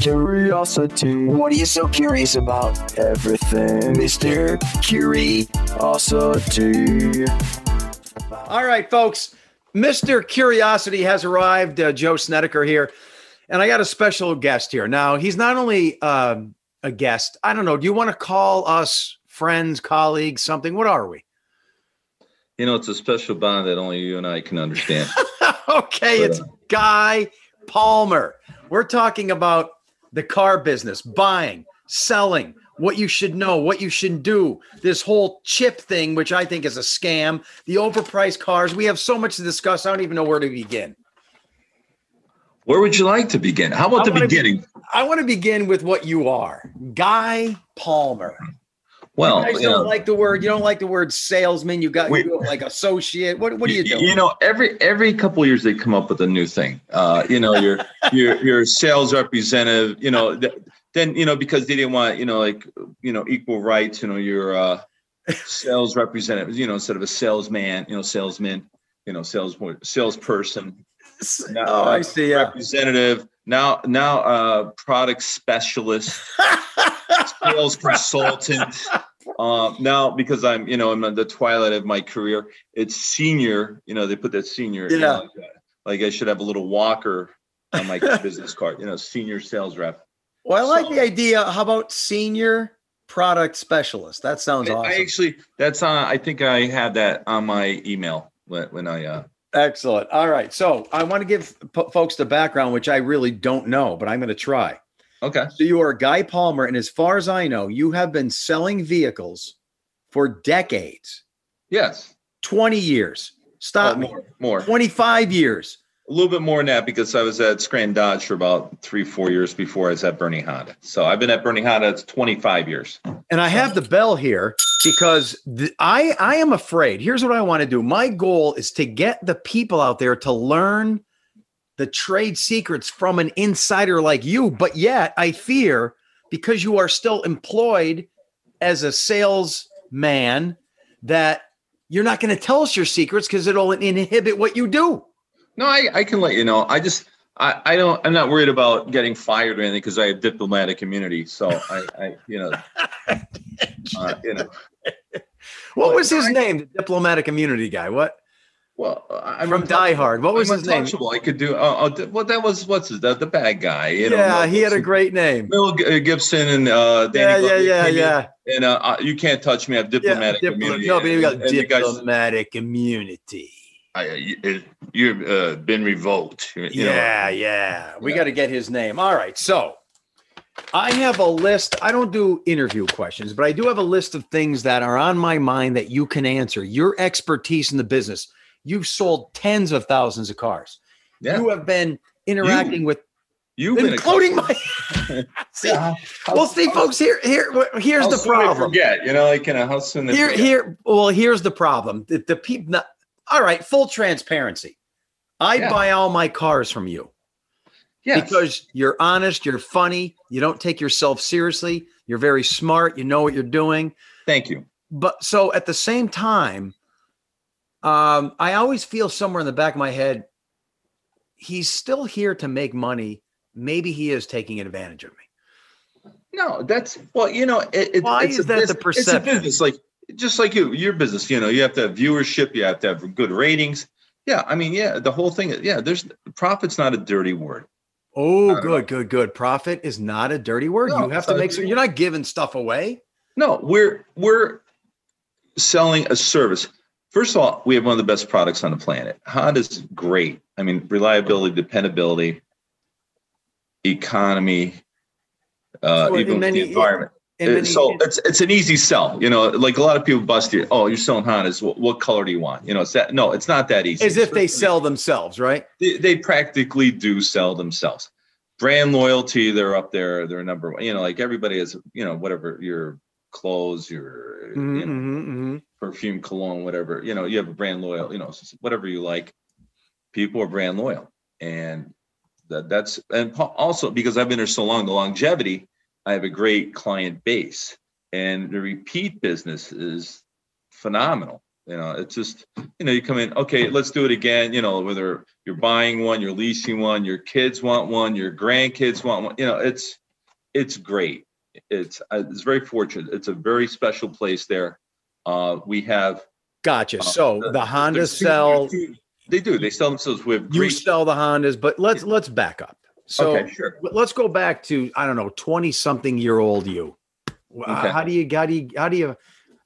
Curiosity. What are you so curious about? Everything, Mr. Curiosity. All right, folks. Mr. Curiosity has arrived. Uh, Joe Snedeker here. And I got a special guest here. Now, he's not only um, a guest, I don't know, do you want to call us friends, colleagues, something? What are we? You know, it's a special bond that only you and I can understand. okay, But, it's uh, Guy Palmer. We're talking about the car business, buying, selling, what you should know, what you should do, this whole chip thing, which I think is a scam, the overpriced cars. We have so much to discuss. I don't even know where to begin. Where would you like to begin? How about I the wanna be- beginning? I want to begin with what you are, Guy Palmer. Well, you guys you don't know, like the word. You don't like the word salesman. You got We- you like associate. What what do you do? You know, every every couple of years they come up with a new thing. Uh, you know, your your your sales representative. You know, th- then you know because they didn't want you know like you know equal rights. You know, your uh, sales representative. You know, instead of a salesman. You know, salesman. You know, sales salesperson. Now, oh, I see. Yeah. representative now now uh product specialist sales consultant um now because i'm you know i'm at the twilight of my career it's senior you know they put that senior you know, Yeah. like, like i should have a little walker on my business card you know senior sales rep Well, I like the idea. How about senior product specialist? That sounds I, awesome. I actually that's on i think i had that on my email when, when i uh Excellent. All right. So I want to give folks the background, which I really don't know, but I'm going to try. Okay So you are Guy Palmer, and as far as I know, you have been selling vehicles for decades, yes 20 years. Stop Oh, me. more more 25 years. A little bit more than that because I was at Scranton Dodge for about three, four years before I was at Bernie Honda. So I've been at Bernie Honda. It's 25 years. And I have the bell here because I I am afraid. Here's what I want to do. My goal is to get the people out there to learn the trade secrets from an insider like you. But yet, I fear because you are still employed as a salesman that you're not going to tell us your secrets because it'll inhibit what you do. No, I, I can let you know. I just, I, I don't, I'm not worried about getting fired or anything because I have diplomatic immunity. So I, I you know, uh, you know, What was his name? The diplomatic immunity guy. What? Well, I'm From Die Hard. What was I'm his name? I could do, uh, uh, well, that was, what's his, the, the bad guy, you know. yeah, he had a great name. G- uh, Gibson and uh, Danny yeah, Glover yeah, in, yeah. And uh, uh, you can't touch me. I have diplomatic diplo- immunity. No, but you got And- the guys- diplomatic immunity. I, you, you've uh, been revoked. you know. Yeah, yeah. We Yeah. got to get his name. All right. So I have a list. I don't do interview questions, but I do have a list of things that are on my mind that you can answer. Your expertise in the business. You've sold tens of thousands of cars. Yeah. You have been interacting with, You've been a including my. see, Yeah, how- well, see, folks. Here, here, here's how the soon problem. Forget, you know, like you know, how soon they here forget. here well here's the problem the, the people all right full transparency i Yeah. buy all my cars from you Yes. because you're honest you're funny you don't take yourself seriously you're very smart you know what you're doing Thank you. but so at the same time um i always feel somewhere in the back of my head he's still here to make money maybe he is taking advantage of me No, that's well, you know, it, it, Why it's is a that the bus- It's a business, like just like you, your business. You know, you have to have viewership, you have to have good ratings. Yeah, I mean, yeah, the whole thing. Yeah, there's profit's not a dirty word. oh don't good good good profit is not a dirty word No, you have to make sure you're not giving stuff away No, we're we're selling a service. First of all, we have one of the best products on the planet. Honda's great. I mean, reliability, dependability, economy, uh, So even many- the environment. So it's it's an easy sell. You know, like a lot of people bust you. Oh, you're selling Hondas. What, what color do you want? You know, it's that. No, it's not that easy. as if they sell themselves, right? They, they practically do sell themselves. Brand loyalty, they're up there. They're number one. You know, like everybody is. You know, whatever your clothes, your you know, Mm-hmm, perfume, cologne, whatever. You know, you have a brand loyal. You know, whatever you like. People are brand loyal, and that that's and also because I've been there so long, the longevity. I have a great client base, and the repeat business is phenomenal. You know, it's just you know you come in. Okay, let's do it again. You know, whether you're buying one, you're leasing one, your kids want one, your grandkids want one. You know, it's it's great. It's uh, it's very fortunate. It's a very special place there. Uh, we have Gotcha. uh, So the Honda there's sell, They do. They sell themselves with you sell the Hondas, but let's let's back up. So okay, sure. let's go back to I don't know, 20 something year old you. Okay. How do you how do you how do you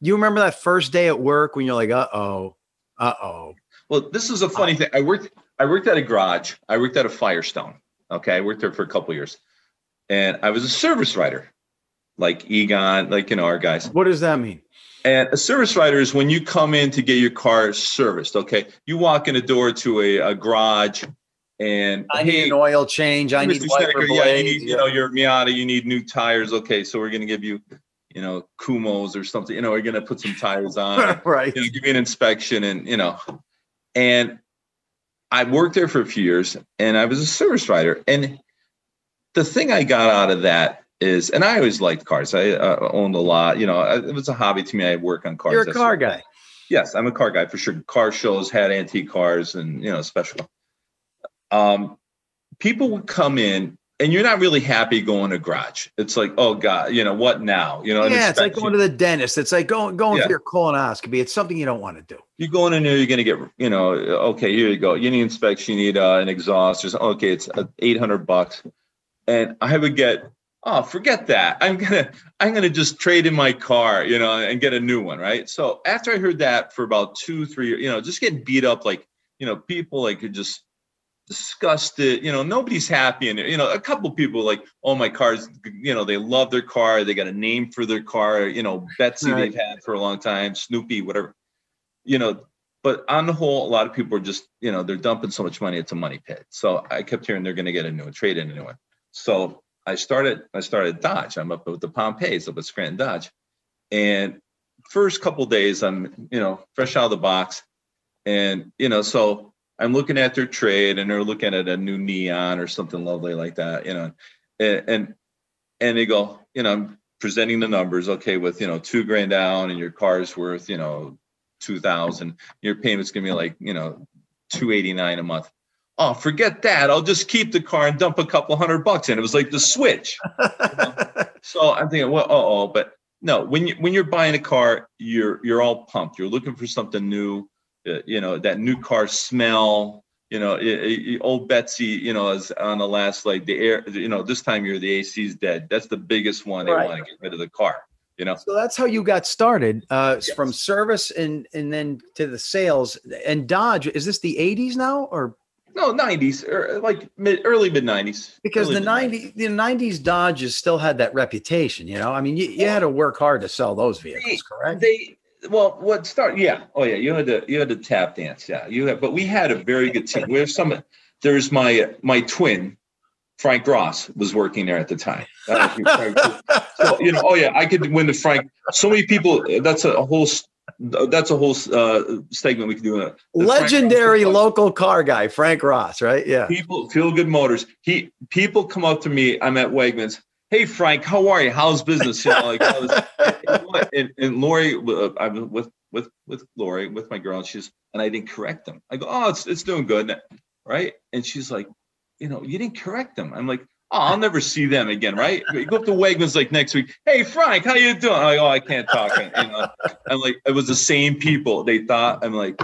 do you remember that first day at work when you're like, uh oh, uh oh. Well, this is a funny thing. I worked. I worked at a garage. I worked at a Firestone. Okay, I worked there for a couple years, and I was a service writer, like Egon, like you know our guys. What does that mean? And a service writer is when you come in to get your car serviced. Okay, you walk in the door to a, a garage, and I need an oil change. I need wiper Snedeker, yeah, you blades. need, you know, your Miata, you need new tires. Okay, so we're gonna give you, you know, Kumhos or something. You know, we're gonna put some tires on. right. you know, give you an inspection and you know and i worked there for a few years and i was a service writer and the thing i got out of that is and i always liked cars i uh, owned a lot you know I- it was a hobby to me i work on cars You're a car guy. yes i'm a car guy for sure car shows had antique cars and you know special um people would come in and you're not really happy going to garage it's like oh god you know what now you know Yeah, it's like going to the dentist. It's like going going Yeah. for your colonoscopy. It's something you don't want to do. you go in there, you're going to get, you know, okay, here you go. You need inspection, you need uh, an exhaust or something. Okay, it's uh, 800 bucks. And I would get, oh, forget that. I'm going to, I'm to just trade in my car, you know, and get a new one. Right. So after I heard that for about two, three, you know, just getting beat up, like, you know, people like just disgusted, you know, nobody's happy. And, you know, a couple people like, oh, my car's, you know, they love their car. They got a name for their car, you know, Betsy Right. they've had for a long time, Snoopy, whatever you know, but on the whole, a lot of people are just, you know, they're dumping so much money, it's a money pit. So I kept hearing they're going to get a new one, trade in a new one. So I started, I started Dodge. I'm up with the Pompeys up at Scranton Dodge. And first couple days, I'm, you know, fresh out of the box. And, you know, so I'm looking at their trade and they're looking at a new neon or something lovely like that, you know, and, and, and they go, you know, I'm presenting the numbers, okay, with, you know, two grand down and your car's worth, you know, two thousand, your payment's gonna be like, you know, two eighty-nine a month. Oh, forget that. I'll just keep the car and dump a couple hundred bucks in. It was like the switch. So I'm thinking, well, oh, but no, when you when you're buying a car, you're you're all pumped. You're looking for something new, uh, you know, that new car smell. You know, i- i- old Betsy, you know, is on the last like the air. You know, this time year the AC's dead. That's the biggest one. They Right. want to get rid of the car. You know, So that's how you got started, uh, Yes. from service and and then to the sales. And Dodge is this the '80s now, or no, '90s or er, like mid early mid '90s. because the mid-nineties. the '90s Dodges still had that reputation. You know, I mean, you, you had to work hard to sell those vehicles, correct? They well, what start? Yeah, oh yeah, you had to you had to tap dance. Yeah, you had, but we had a very good team. We have some. There's my my twin, Frank Ross, was working there at the time. I don't know if you- so, you know, oh yeah, I could win the Frank. So many people. That's a whole. That's a whole uh, segment we could do. uh, Legendary local car guy, Frank Ross, right? Yeah. people feel good motors he people come up to me i'm at wegmans hey frank how are you how's business you know like and, and lori uh, i'm with with with lori with my girl and she's and i didn't correct them i go oh it's, it's doing good right and she's like you know you didn't correct them i'm like oh i'll never see them again right you go up to wegmans like next week hey frank how you doing i'm like oh i can't talk and, you know i'm like it was the same people they thought i'm like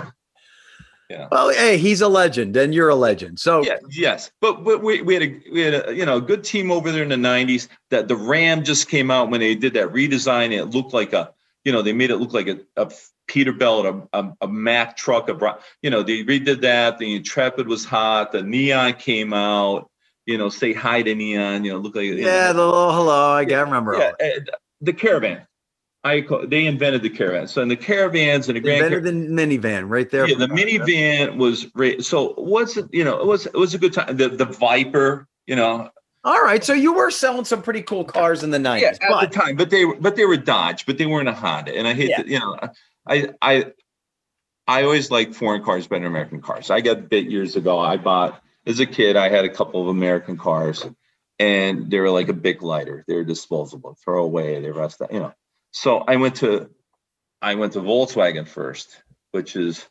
yeah. Well, hey, he's a legend, and you're a legend. So yeah, yes, but we, we, we had a we had a you know a good team over there in the '90s. That the Ram just came out when they did that redesign. It looked like a you know they made it look like a, a Peterbilt, a, a, a Mack truck. A you know they redid that. The Intrepid was hot. The Neon came out. You know, say hi to Neon. You know, look like yeah, know, the little hello. I can't remember. yeah, uh, the Caravan. I call, they invented the Caravan. So in the Caravans and the Grand Better than minivan, right there. yeah, the minivan was great. So what's it? You know, it was it was a good time. The the Viper, you know, All right, so you were selling some pretty cool cars in the '90s, yeah, at but the time, but they were but they were Dodge, but they weren't a Honda. And I hate Yeah. that, you know, I I I always like foreign cars better than American cars. I got bit years ago. I bought as a kid. I had a couple of American cars, and they were like a big lighter. They were disposable, throw away. They rust, you know. So I went to I went to Volkswagen first, which is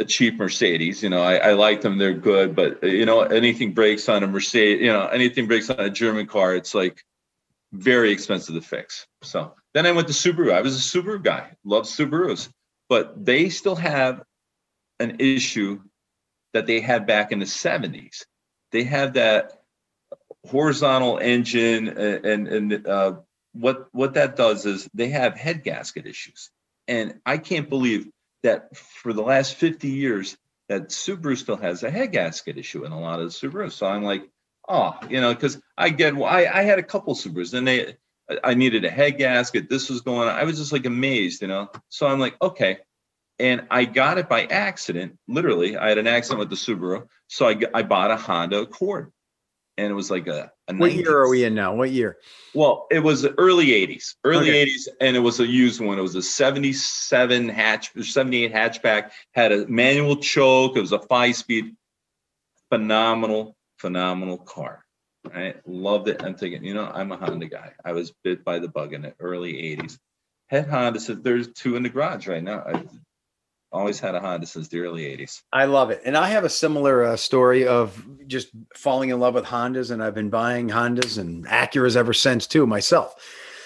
a cheap Mercedes. You know, I, I like them; they're good. But you know, anything breaks on a Mercedes, you know, anything breaks on a German car, it's like very expensive to fix. So then I went to Subaru. I was a Subaru guy, loved Subarus, but they still have an issue that they had back in the 70s. They have that horizontal engine and and, and uh, what what that does is they have head gasket issues. And I can't believe that for the last 50 years that Subaru still has a head gasket issue in a lot of Subarus. So I'm like, oh, you know, because I get I, I had a couple Subarus and they I needed a head gasket. This was going on. I was just like amazed, you know. So I'm like, okay. And I got it by accident. Literally, I had an accident with the Subaru. So I, I bought a Honda Accord. And it was like a, a What 90s. year are we in now? What year? Well, it was the early 80s, early Okay. 80s, and it was a used one. It was a 77 hatch, 78 hatchback, had a manual choke. It was a five speed, phenomenal, phenomenal car. I loved it. I'm thinking, you know, I'm a Honda guy. I was bit by the bug in the early 80s. Head Honda since there's two in the garage right now. I always had a Honda since the early 80s. I love it. And I have a similar uh, story of just falling in love with Hondas, and I've been buying Hondas and Acuras ever since, too, myself.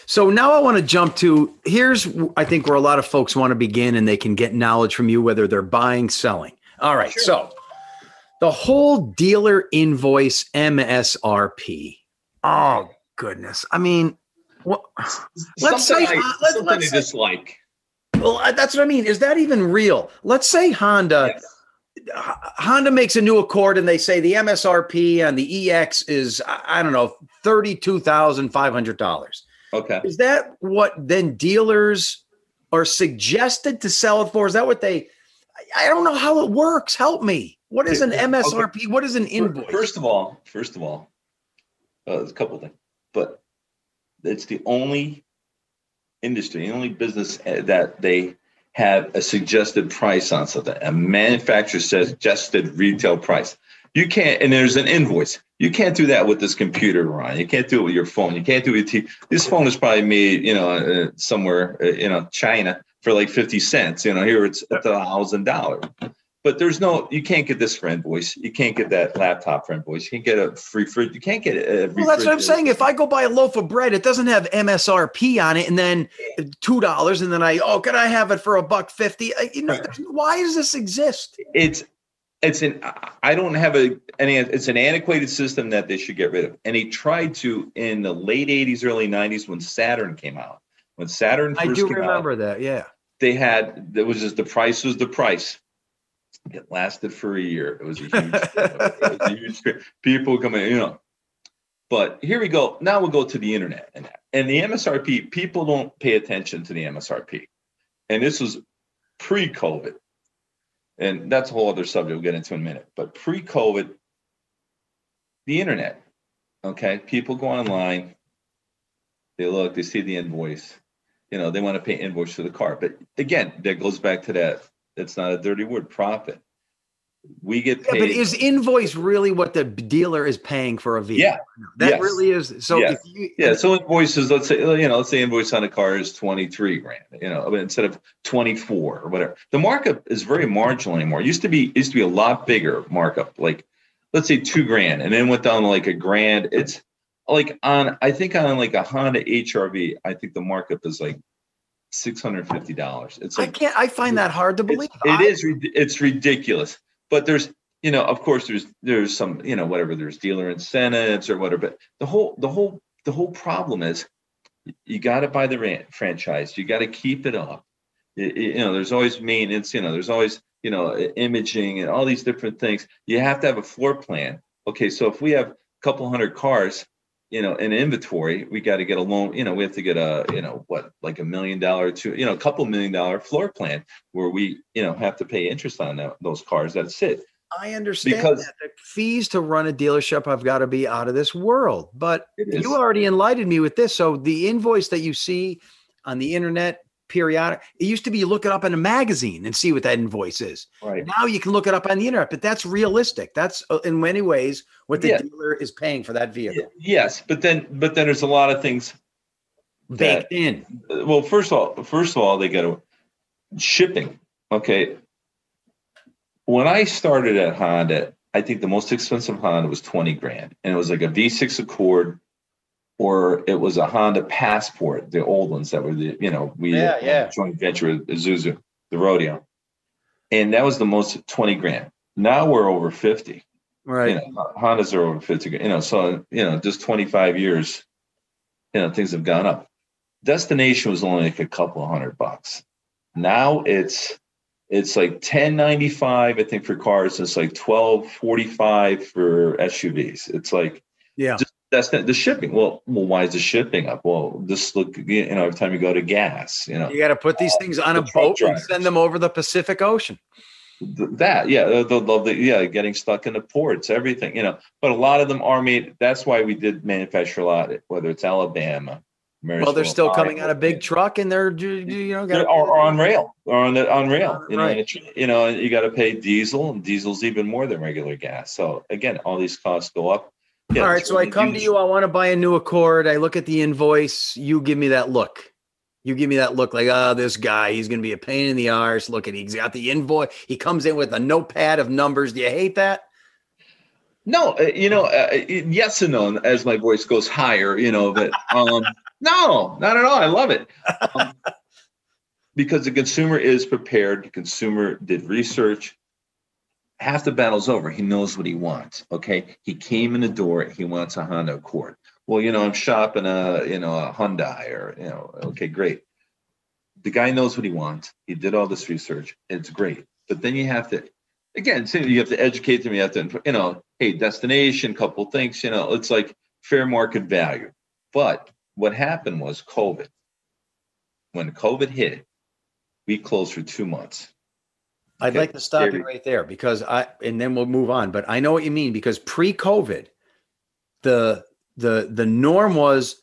So now I want to jump to here's, I think, where a lot of folks want to begin and they can get knowledge from you, whether they're buying, selling. All right. Sure. So the whole dealer invoice MSRP. Oh, goodness. I mean, what? Let's say- I, let's- something let's say- dislike. Well, uh, that's what I mean. Is that even real? Let's say Honda. Yes. Honda makes a new Accord and they say the MSRP on the EX is I don't know thirty two thousand five hundred dollars. Okay. Is that what then dealers are suggested to sell it for? Is that what they? I- don't know how it works. Help me. What is an Okay. MSRP? What is an invoice? First of all, first of all, uh, there's a couple of things, but it's the only industry, the only business uh, that they have a suggested price on something. A manufacturer says suggested retail price. You can't, and there's an invoice. You can't do that with this computer, Ryan. You can't do it with your phone. You can't do it with your T. This phone is probably made, you know, uh, somewhere, uh, you know, China for like 50 cents. You know, here it's a thousand dollars. But there's no, you can't get this for invoice. You can't get that laptop for invoice. You can't get a free fridge. You can't get a. Well, that's what I'm saying. If I go buy a loaf of bread, it doesn't have MSRP on it, and then two dollars, and then I oh, can I have it for a buck fifty? You know, why does this exist? it's it's an I don't have a any it's an antiquated system that they should get rid of. And he tried to in the late 80s, early 90s when Saturn came out. When Saturn first I do came remember out, that. Yeah. they had there was just the price was the price. It lasted for a year. It was a huge, was a huge people coming, you know. But here we go. Now we'll go to the internet and and the MSRP. People don't pay attention to the MSRP, and this was pre-COVID, and that's a whole other subject we'll get into in a minute. But pre-COVID, the internet, okay, people go online, they look, they see the invoice, you know, they want to pay invoice for the car. But again, that goes back to that. It's not a dirty word, profit. We get Yeah, but is invoice really what the dealer is paying for a vehicle? Yeah. That Yes. really is. So Yeah. if you, Yeah, so invoices, let's say, you know, let's say invoice on a car is 23 grand, you know, instead of 24 or whatever. The markup is very marginal anymore. It used to be used to be a lot bigger markup, like let's say two grand, and then went down to like a grand. It's like on I think on like a Honda HRV, I think the markup is like $650. It's like, I can't. I find that hard to believe. it's, it is it's ridiculous but there's you know of course there's there's some you know whatever there's dealer incentives or whatever but the whole the whole the whole problem is you got to buy the ran- franchise you got to keep it up you know there's always maintenance you know there's always you know imaging and all these different things you have to have a floor plan okay so if we have a couple hundred cars you know in inventory we got to get a loan you know we have to get a you know what like a million dollar to you know a couple million dollar floor plan where we you know have to pay interest on that, those cars that's it I understand Because- that the fees to run a dealership have got to be out of this world. But you already enlightened me with this. So the invoice that you see on the internet periodic, it used to be you look it up in a magazine and see what that invoice is. right Now you can look it up on the internet, but that's realistic. That's uh, in many ways what the Yeah. dealer is paying for that vehicle. yes but then but then there's a lot of things Baked in. well first of all first of all they got to shipping Okay. When I started at Honda, I think the most expensive Honda was 20 grand. And it was like a V6 Accord or it was a Honda Passport, the old ones that were the, you know, we Yeah, yeah. joint venture with Zuzu, the rodeo. And that was the most 20 grand. Now we're over 50. Right. You know, Hondas are over 50, you know, so, you know, just 25 years, you know, things have gone up. Destination was only like a couple of hundred bucks. Now it's, it's like 1095, I think, for cars. It's like 1245 for SUVs. It's like, Yeah. That's the, shipping. Well, well, why is the shipping up? Well, just look, you know, every time you go to gas, you know, You got to put these things on a the truck boat and send them over the Pacific Ocean. th- that, yeah, the, the, the, yeah, getting stuck in the ports, everything, you know, but a lot of them are made. That's why we did manufacture a lot, whether it's Alabama. Well, they're still coming Iowa, out of big truck and they're you know got or, or on rail or on the on rail you know Right. you know you got to pay diesel and diesel's even more than regular gas so again all these costs go up Yeah, All right, so I come to you. I want to buy a new Accord. I look at the invoice. You give me that look. You give me that look like, oh, this guy, he's going to be a pain in the arse. Look at, he's got the invoice. He comes in with a notepad of numbers. Do you hate that? No, uh, you know, uh, yes and no. As my voice goes higher, you know, but um, no, not at all. I love it um, because the consumer is prepared. The consumer did research. Half the battle's over. He knows what he wants. Okay, he came in the door. He wants a Honda Accord. Well, you know, I'm shopping a, you know, a Hyundai or, you know, okay, great. The guy knows what he wants. He did all this research. It's great. But then you have to, again, you have to educate them. You have to, you know, hey, destination, couple things, you know, it's like fair market value. But what happened was COVID. When COVID hit, we closed for two months. I'd Okay, like to stop you right there because I, and then we'll move on. But I know what you mean because pre-COVID, the the the norm was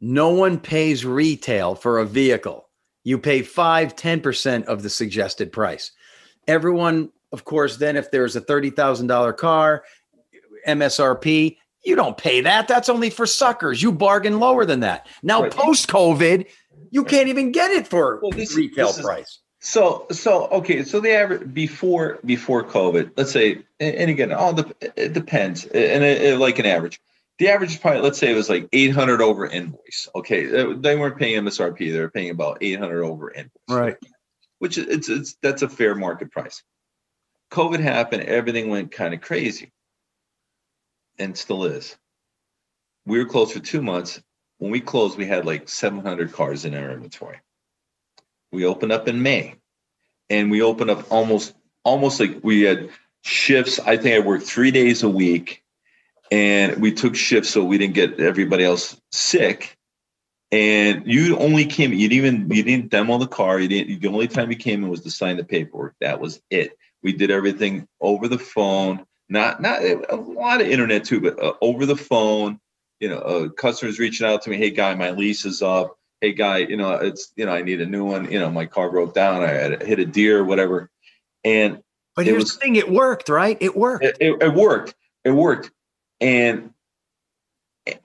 no one pays retail for a vehicle. You pay five, 10% of the suggested price. Everyone, of course, then if there's a $30,000 car, MSRP, you don't pay that. That's only for suckers. You bargain lower than that. Now, Right. post COVID, you can't even get it for Well, this- retail this is- price. So, so okay, so the average before before COVID, let's say, and again, all the it depends, and it, it- like an average, the average is probably let's say it was like eight hundred over invoice. Okay, they weren't paying MSRP; they were paying about eight hundred over invoice. Right. which it's, it's that's a fair market price. COVID happened, everything went kind of crazy, and still is. We were closed for two months. When we closed, we had like 700 cars in our inventory. We opened up in May, and we opened up almost almost like we had shifts. I think I worked three days a week, and we took shifts so we didn't get everybody else sick. And you only came you didn't even you didn't demo the car. You didn't the only time you came in was to sign the paperwork. That was it. We did everything over the phone. Not not a lot of internet too but uh, over the phone. You know uh, customers reaching out to me hey guy my lease is up hey guy you know it's you know i need a new one you know my car broke down i had hit a deer whatever and But here's was- the thing: it worked, right? It worked. it, it, it worked it worked and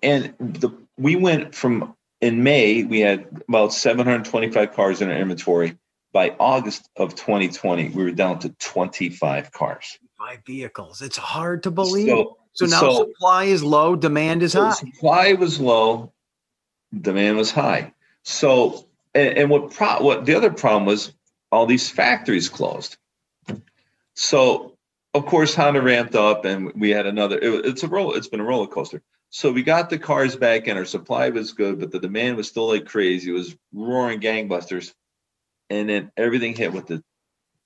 and the we went from in may we had about 725 cars in our inventory by august of 2020 we were down to 25 cars Buy vehicles. It's hard to believe. So, so, now so- supply is low, demand is so high. supply was low demand was high so and, and what pro what the other problem was all these factories closed. So of course honda ramped up and we had another it, it's a roll it's been a roller coaster. So we got the cars back and our supply was good but the demand was still like crazy. It was roaring gangbusters. And then everything hit with the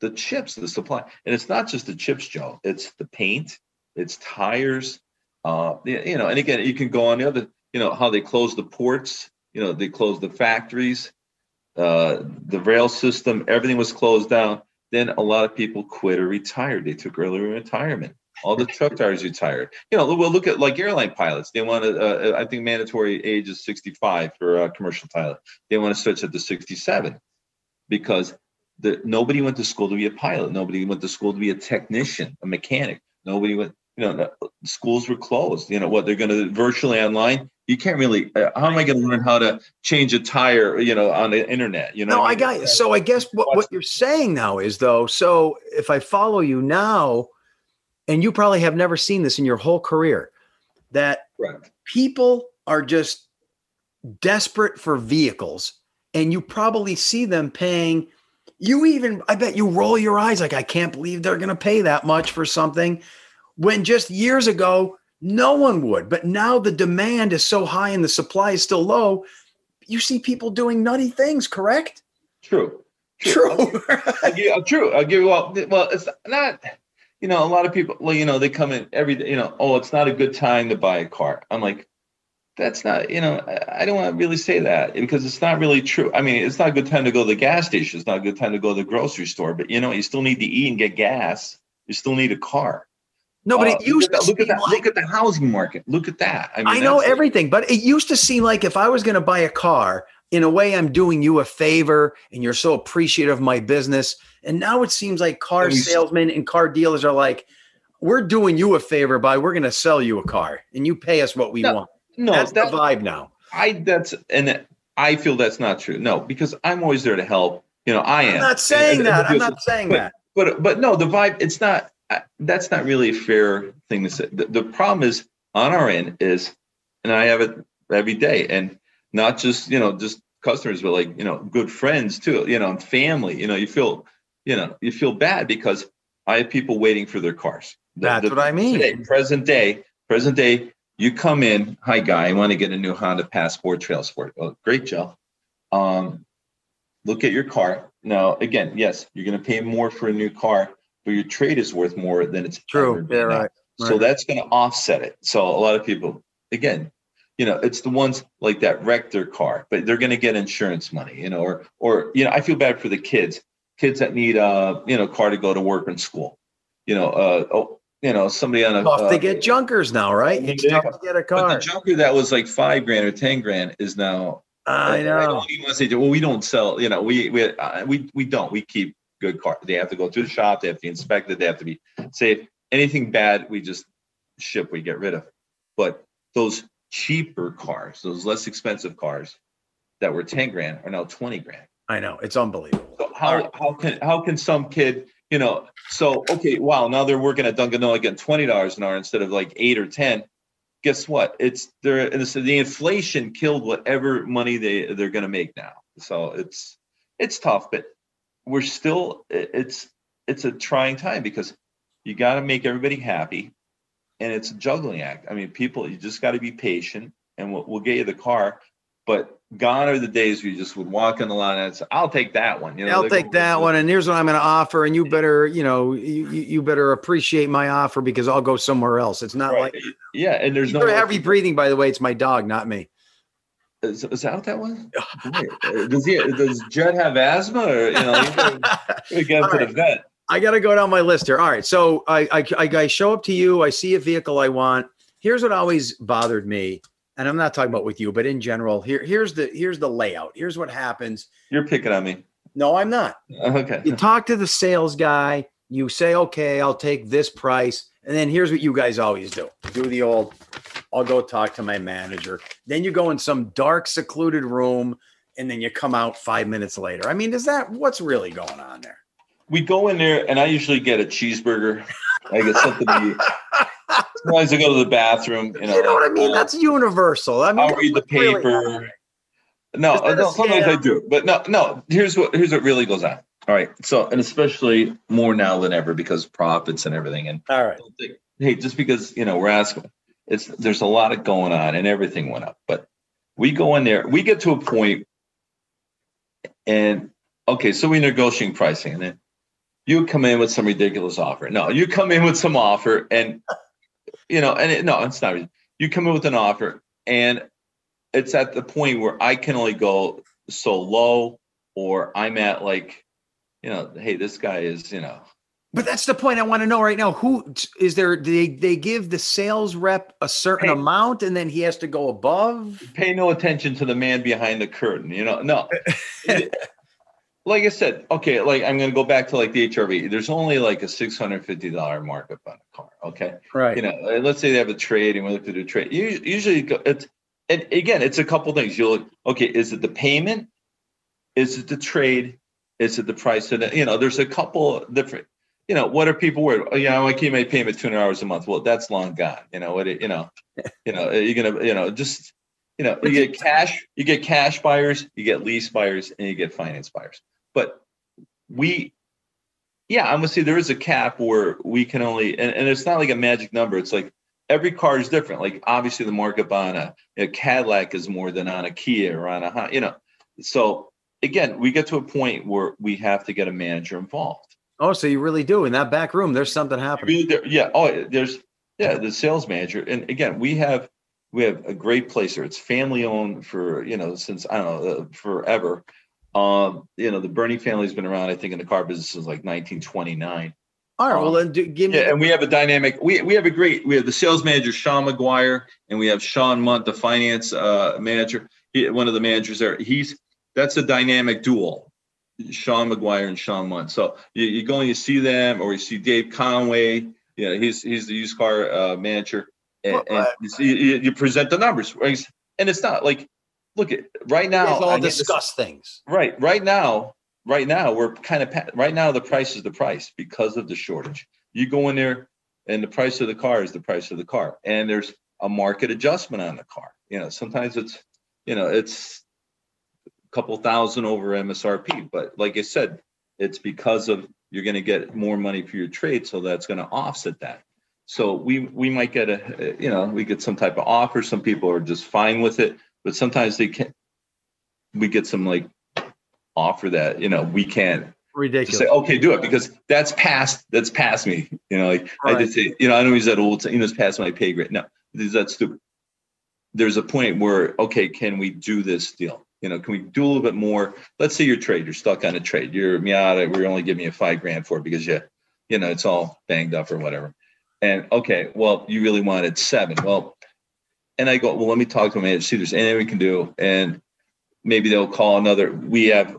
the chips the supply. And it's not just the chips joe. It's the paint it's tires uh you know and again you can go on the other you know how they close the ports you know they closed the factories uh the rail system everything was closed down. Then a lot of people quit or retired. They took early retirement. All the truck drivers retired. You know we'll look at like airline pilots. They want to uh, i think mandatory age is 65 for commercial pilot. They want to switch it to 67 because the, nobody went to school to be a pilot. Nobody went to school to be a technician a mechanic. Nobody went you know no- schools were closed. You know what they're going to virtually online you can't really. Uh, how am I going to learn how to change a tire? You know, on the internet. You know. No, I got you. So I guess what, what you're saying now is though, so if I follow you now, and you probably have never seen this in your whole career, that Correct. people are just desperate for vehicles, and you probably see them paying. You even, I bet you roll your eyes like, I can't believe they're going to pay that much for something when just years ago, no one would. But now the demand is so high and the supply is still low. You see people doing nutty things, correct? True. True. I'll give, uh, true. I'll give you well. Well, it's not. You know, a lot of people. Well, you know, they come in every. day, You know, oh, it's not a good time to buy a car. I'm like, that's not. You know, I, I don't want to really say that because it's not really true. I mean, it's not a good time to go to the gas station. It's not a good time to go to the grocery store. But you know, you still need to eat and get gas. You still need a car. No, but it oh, used look to at, look at that. like, Look at the housing market. Look at that. I, mean, I know everything, but it used to seem like if I was going to buy a car, in a way, I'm doing you a favor, and you're so appreciative of my business. And now it seems like car And salesmen and car dealers are like, "We're doing you a favor by we're going to sell you a car, and you pay us what we No, want." No, That's that, the vibe now. I that's and I feel that's not true. No, because I'm always there to help. You know, I am. I'm not saying And- and that. I'm not saying but- that. But but no, the vibe. It's not. I- That's not really a fair thing to say. The, the problem is on our end is, and I have it every day, and not just you know just customers, but like you know good friends too. You know, and family. You know, you feel you know you feel bad because I have people waiting for their cars. The- That's the- what I mean. Today, present day, present day. You come in, hi guy, I want to get a new Honda Passport Trail Sport. Oh, great, Joe. Um, look at your car. Now, again, yes, you're going to pay more for a new car, but your trade is worth more than it's True. Yeah, now. right. So that's going to offset it. So a lot of people, again, you know, it's the ones like that wrecked their car, but they're going to get insurance money, you know, or or you know, I feel bad for the kids, kids that need a you know car to go to work and school, you know, uh, oh, you know, somebody on a Tough uh, to get junkers now, right? It's tough to get a car. but the junker that was like five grand or ten grand is now I know. What do you want to say? Well, we don't sell. You know, we we uh, we we don't. We keep good car. They have to go through the shop. They have to be inspected. They have to be safe. Anything bad, we just ship. We get rid of. But those cheaper cars, those less expensive cars, that were ten grand, are now twenty grand. I know. It's unbelievable. So how how can how can some kid you know? So okay, wow, now they're working at Dunkin' Donuts getting twenty dollars an hour instead of like eight or ten. Guess what? It's there. It's, the inflation killed whatever money they they're going to make now. So it's it's tough, but we're still it's it's a trying time because you got to make everybody happy, and it's a juggling act. I mean, people you just got to be patient, and we'll, we'll get you the car. But gone are the days where you just would walk in the line and say, "I'll take that one." You know, I'll take that one, and here's what I'm going to offer, and you better, you know, you, you better appreciate my offer because I'll go somewhere else. It's not Right. like yeah, and there's no heavy breathing. By the way, it's my dog, not me. Is, is that what that was? Uh, Does he? Does Judd have asthma, or you know, you get to the vet? I got to go down my list here. All right, so I, I I I show up to you. I see a vehicle I want. Here's what always bothered me, and I'm not talking about with you, but in general. Here here's the here's the layout. Here's what happens. You're picking on me. No, I'm not. Okay. You talk to the sales guy. You say, okay, I'll take this price. And then here's what you guys always do do the old, I'll go talk to my manager. Then you go in some dark, secluded room, and then you come out five minutes later. I mean, is that what's really going on there? We go in there, and I usually get a cheeseburger. I get something to eat. Sometimes I go to the bathroom. You know, You know what I mean? That's universal. I mean, I'll read the what's really paper. No, Is that a no, sometimes I do, but no, no. Here's what here's what really goes on. All right, so and especially more now than ever because profits and everything. And All right. think, hey, just because you know we're asking, it's there's a lot of going on and everything went up. But we go in there, we get to a point, and okay, so we're negotiating pricing, and then you come in with some ridiculous offer. No, you come in with some offer, and you know, and it, no, it's not. You come in with an offer, and it's at the point where I can only go so low, or I'm at like, you know, hey, this guy is, you know, But that's the point I want to know right now. Who is there? They, they give the sales rep a certain Hey. amount and then he has to go above? pay no attention to the man behind the curtain. You know, no. like I said, okay, like I'm going to go back to like the HRV. There's only like a $650 markup on a car. Okay. Right. You know, let's say they have a trade and we look to do trade. Usually go, it's and again, it's a couple things. You'll look, okay, is it the payment? Is it the trade? Is it the price? And you know, there's a couple different. You know, what are people worried? Oh, yeah, I keep my payment two hundred hours a month. Well, that's long gone. You know what? You know, you know, you're gonna, you know, just, you know, you get cash, you get cash buyers, you get lease buyers, and you get finance buyers. But we, yeah, I'm gonna say there is a cap where we can only, and, and it's not like a magic number. It's like every car is different. Like obviously the markup on a, a Cadillac is more than on a Kia or on a, you know. So again, we get to a point where we have to get a manager involved. Oh, so you really do in that back room? There's something happening. Yeah. Oh, there's yeah the sales manager, and again, we have we have a great place here. It's family owned for you know since I don't know uh, forever. Um, you know the Bernie family's been around. I think in the car business since like 1929. All right. Well, Um, then do, give me. Yeah, and we have a dynamic. We we have a great. We have the sales manager Sean McGuire, and we have Sean Munt, the finance uh, manager. He, one of the managers there. He's that's a dynamic duel. Sean McGuire and Sean Munt. So you, you go and you see them, or you see Dave Conway. Yeah, he's he's the used car uh, manager, and, and you, you, you present the numbers, and it's not like look at right now. all I get this- discuss things. Right, right now, right now, we're kind of, right now, the price is the price because of the shortage. You go in there and the price of the car is the price of the car. And there's a market adjustment on the car. You know, sometimes it's, you know, it's couple thousand over MSRP, but like I said, it's because of, you're gonna get more money for your trade, so that's gonna offset that. So we, we might get a, you know, we get some type of offer. Some people are just fine with it, but sometimes they can't. we get some like offer that you know we can't Ridiculous. say okay do it because that's past that's past me you know like i just say you know i know he's that old you know it's past my pay grade no is that stupid there's a point where okay can we do this deal you know can we do a little bit more? Let's say your trade you're stuck on a trade. You're miata we're only giving you five grand for it because you you know it's all banged up or whatever. And okay well you really wanted seven. Well and i go well let me talk to my manager see if there's anything we can do. And maybe they'll call another we have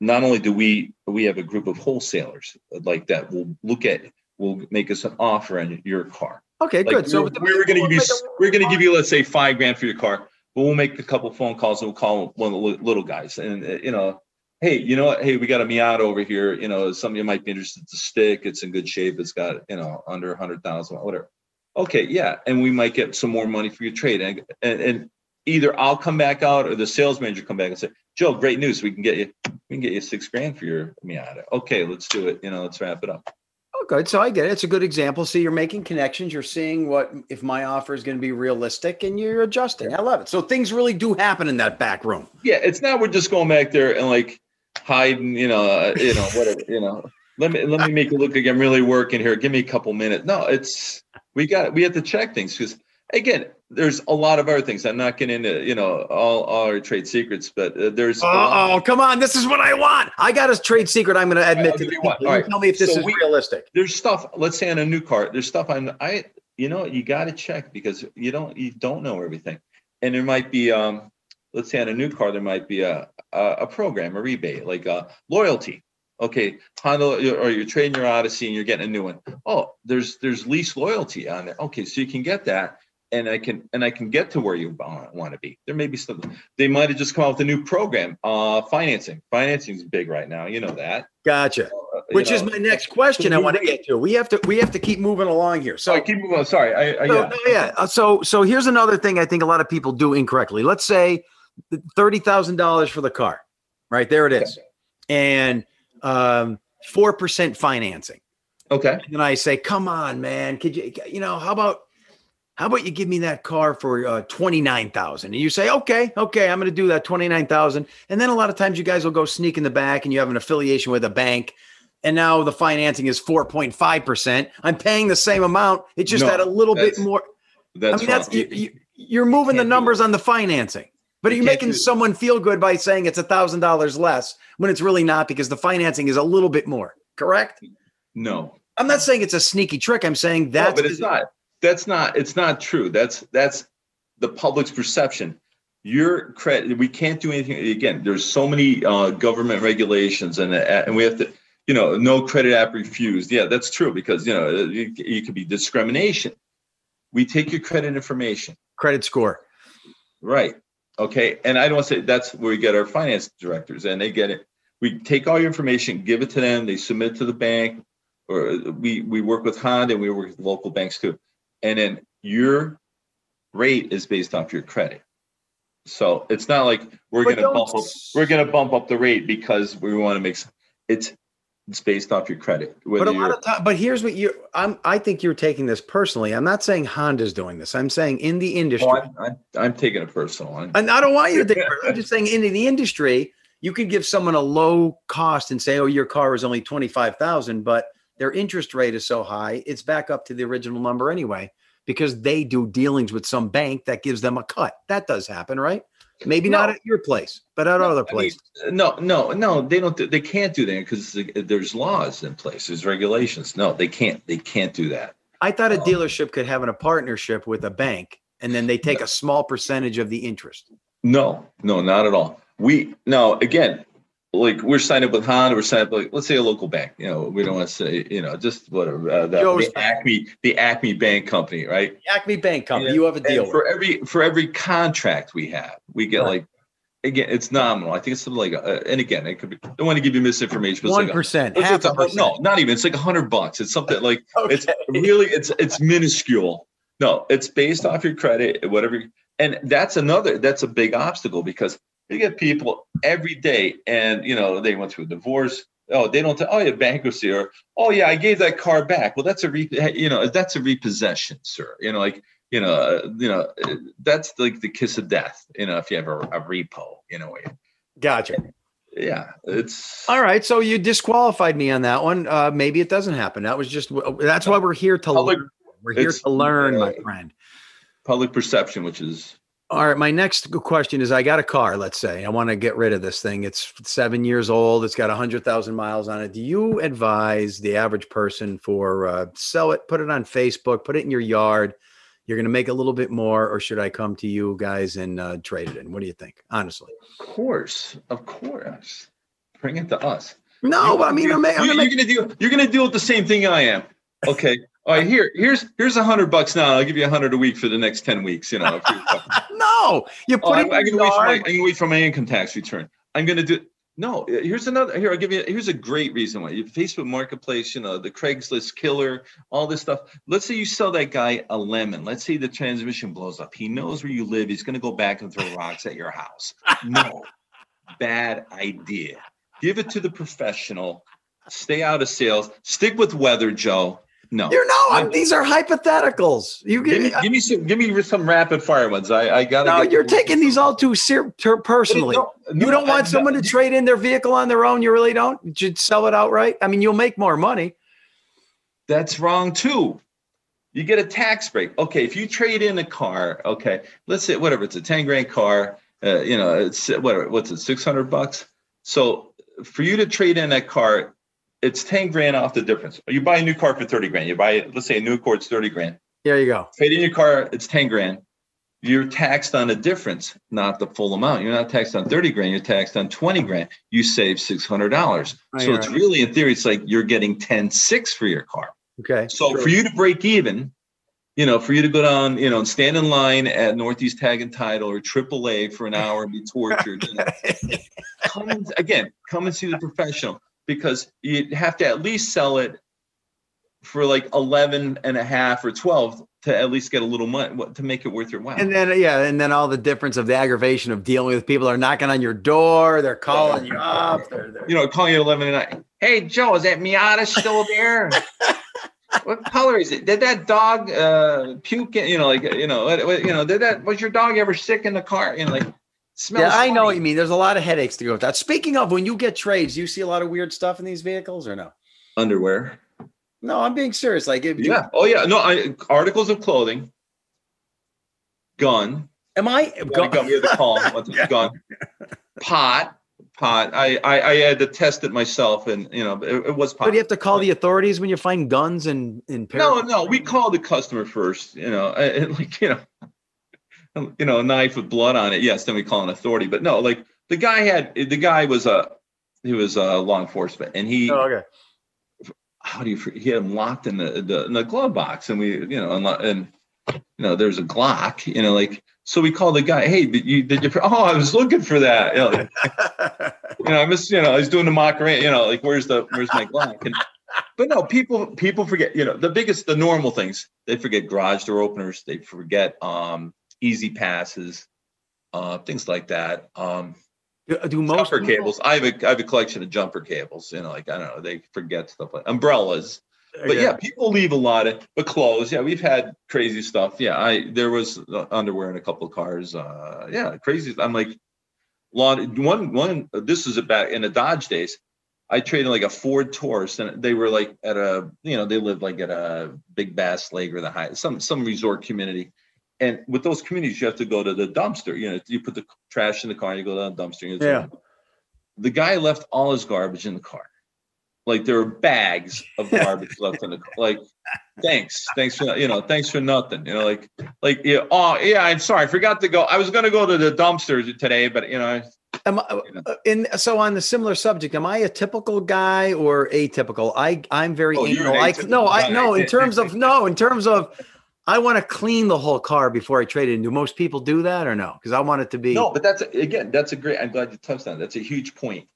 not only do we we have a group of wholesalers like that. Will look at will make us an offer on your car. Okay, like good. So we're, we were going to give you we're going to give you let's say five grand for your car we'll make a couple phone calls and we'll call one of the little guys. And uh, you know hey you know what? Hey we got a miata over here. You know something you might be interested to stick. It's in good shape. It's got you know under a hundred thousand whatever. Okay yeah. And we might get some more money for your trade. And, and and either i'll come back out or the sales manager come back and say joe great news. We can get you we can get you six grand for your miata. Okay let's do it. You know let's wrap it up Oh, good. So I get it. It's a good example. See, you're making connections. You're seeing what if my offer is going to be realistic, and you're adjusting. I love it. So things really do happen in that back room. yeah it's not we're just going back there and like hiding you know uh, you know whatever you know let me let me make it look like i'm really working here give me a couple minutes no it's we got we have to check things because again there's a lot of other things i'm not getting into you know all, all our trade secrets but uh, there's Oh, come on. This is what I want. I got a trade secret. I'm going to admit to you one. tell me if this So is we- realistic. there's stuff let's say on a new car there's stuff i'm i you know you got to check because you don't you don't know everything and there might be um let's say on a new car there might be a a, a program a rebate like a loyalty okay honda or you're trading your odyssey and you're getting a new one oh there's there's lease loyalty on there okay so you can get that and i can and i can get to where you want to be there may be something they might have just come out with a new program uh financing financing is big right now you know that Gotcha. Uh, Which is my next question. I want to get to. We have to. We have to keep moving along here. So sorry keep moving on sorry i, I So, yeah no, yeah. Uh, So, so here's another thing I think a lot of people do incorrectly. Let's say thirty thousand dollars for the car, right there it is, and um, four percent financing. okay And I say, "Come on, man, could you, you know, how about, how about you give me that car for uh, twenty nine thousand? And you say, "Okay, okay, I'm going to do that twenty nine thousand. And then a lot of times you guys will go sneak in the back, and you have an affiliation with a bank." And now the financing is 4.5%. I'm paying the same amount. It's just No, at a little bit more. That's I mean, that's wrong. you, you, you're moving the numbers on the financing, but You you're can't making someone feel good by saying it's a thousand dollars less when it's really not because the financing is a little bit more. Correct? no, I'm not saying it's a sneaky trick. I'm saying no, that's but it's not. That's not. It's not true. That's that's the public's perception. Your credit. We can't do anything. Again, there's so many uh, government regulations, and uh, and we have to. You know, no credit app refused. Yeah, that's true because you know you, you could be discrimination. We take your credit information. credit score. Right. Okay. And I don't say that's where we get our finance directors and they get it. We take all your information, give it to them, they submit it to the bank, or we we work with Honda and we work with local banks too. And then your rate is based off your credit. So it's not like we're But gonna bump up, we're gonna bump up the rate because we want to make it's it's based off your credit. But a lot of time, but here's what you I'm I think you're taking this personally. I'm not saying Honda's doing this. I'm saying in the industry. Oh, I'm, I'm, I'm taking it personal. I'm- And I don't want you to think, I'm just saying in the industry, you could give someone a low cost and say, oh, your car is only 25,000, but their interest rate is so high, it's back up to the original number anyway, because they do dealings with some bank that gives them a cut. That does happen, right? Maybe not at your place, but at No, other I mean, places. No, no, no, they don't, they can't do that because there's laws in place, there's regulations. No, they can't, they can't do that. I thought a Oh. dealership could have a partnership with a bank and then they take a small percentage of the interest. No, no, not at all. We, no, again, like we're signed up with Honda, we're signed up, like, let's say a local bank, you know, we don't want to say, you know, just whatever, uh, the, the Acme, the Acme Bank Company, right? The Acme Bank Company, Yeah. you have a deal with. for every, for every contract we have, we get Right. like, again, it's nominal. I think it's something like, uh, and again, it could be, I don't want to give you misinformation. but it's One like percent, half it's a a, percent. no, not even. It's like a hundred bucks. It's something like it's really it's it's minuscule. No, it's based off your credit, whatever. And that's another that's a big obstacle because you get people every day, and you know they went through a divorce. Oh, they don't. oh, yeah, bankruptcy, or oh yeah, I gave that car back. Well, that's a re, you know that's a repossession, sir. You know, like you know, uh, you know, uh, that's like the kiss of death. You know, if you have a, a repo, you know, Gotcha. yeah, it's All right, so you disqualified me on that one. Uh, maybe it doesn't happen. That was just that's why we're here to Public- learn. We're here to learn, my uh, friend. public perception, which is All right, my next question is: I got a car. Let's say I want to get rid of this thing. It's seven years old. It's got a hundred thousand miles on it. Do you advise the average person for uh, sell it, put it on Facebook, put it in your yard? You're going to make a little bit more, or should I come to you guys and uh, trade it in? What do you think? Honestly, Of course, of course. Bring it to us. no, You- I mean, I'm, ma- I'm you, gonna are gonna do. You're gonna deal with the same thing I am. Okay. All right. Here, here's here's a hundred bucks now. I'll give you a hundred a week for the next ten weeks. You know. no. You oh, put I'm, it I'm gonna wait for my. I'm gonna wait for my income tax return. I'm gonna do. No. Here's another. Here, I'll give you. Here's a great reason why. You Facebook Marketplace. You know, the Craigslist killer. All this stuff. Let's say you sell that guy a lemon. Let's say the transmission blows up. He knows where you live. He's gonna go back and throw rocks at your house. No. Bad idea. Give it to the professional. Stay out of sales. Stick with weather, Joe. No. You know, I'm, No. these are hypotheticals. You Give me, give me some. Give me some rapid fire ones. I, I gotta. no, you're taking these all too ser- personally. No, You don't want I- someone to trade in their vehicle on their own. You really don't. You should sell it outright. I mean, you'll make more money. That's wrong too. You get a tax break. Okay, if you trade in a car, okay, let's say whatever it's a ten grand car. Uh, you know, it's whatever. What's it? Six hundred bucks. So for you to trade in that car, it's ten grand off the difference. You buy a new car for thirty grand. You buy. Let's say a new Accord's thirty grand. There you go. Trade in your car, it's 10 grand. You're taxed on the difference, not the full amount. You're not taxed on 30 grand, you're taxed on 20 grand. You save $600. Oh, so it's right. really, in theory, it's like you're getting 10 6 for your car. Okay. So for you to break even, you know, for you to go down, you know, and stand in line at Northeast Tag and Title or AAA for an hour and be tortured, you know, come and, again, come and see the professional because you have to at least sell it for like 11 and a half or 12 to at least get a little money to make it worth your while. And then yeah, and then all the difference of the aggravation of dealing with people are knocking on your door, they're calling you up. They're, they're, you know, calling you at 11 at night. Hey, Joe, is that Miata still there? what color is it? Did that dog uh, puke? in- You know, like, you know, you know, did that, was your dog ever sick in the car? You know, like, smells yeah, I know what you mean. There's a lot of headaches to go with that. Speaking of, when you get trades, you see a lot of weird stuff in these vehicles or no? Underwear. No, I'm being serious. Like, if, Yeah. Oh, yeah. No, I, articles of clothing, gun, am I? gun, gun, we had to call 'em, what's gun, pot, pot. I, I, I had to test it myself and, you know, it, it was pot. But you have to call the authorities when you find guns and in No, no, we call the customer first, you know, uh, like, you know, you know, a knife with blood on it. Yes, then we call an authority. But no, like the guy had, the guy was a, he was a law enforcement and he, Oh, okay. how do you, he had him locked in the, the, in the glove box and we, you know, and, and, you know, there's a Glock, you know, like, So we called the guy. Hey, did you did you? Oh, I was looking for that. You know, like, you know I miss. You know, I was doing the Macarena. You know, like where's the where's my Glock? And, but no, people people forget. You know, the biggest the normal things. They forget garage door openers. They forget um easy passes, uh things like that. Um do, do most jumper cables. I have a I have a collection of jumper cables. You know, like I don't know, they forget stuff like umbrellas. But yeah, people leave a lot of but clothes. Yeah, we've had crazy stuff. Yeah, I there was uh, underwear in a couple of cars. Uh yeah, crazy. I'm like lawn one one this is about in the Dodge days. I traded like a Ford Taurus and they were like at a you know, they lived like at a Big Bass Lake or the high some some resort community. And with those communities, you have to go to the dumpster. You know, you put the trash in the car, and you go to the dumpster. Yeah. The guy left all his garbage in the car. Like there were bags of garbage left in the car. Like, thanks, thanks for you know, thanks for nothing. You know, like, like yeah, oh yeah, I'm sorry, I forgot to go. I was gonna go to the dumpster today, but you know, Am I, You know. in so on the similar subject, am I a typical guy or atypical? I I'm very Oh, anal. an I no, I no. In terms of no, in terms of, I want to clean the whole car before I trade it in. Do most people do that or no? Because I want it to be. no, but that's again, that's a great. I'm glad you touched on. That. That's a huge point.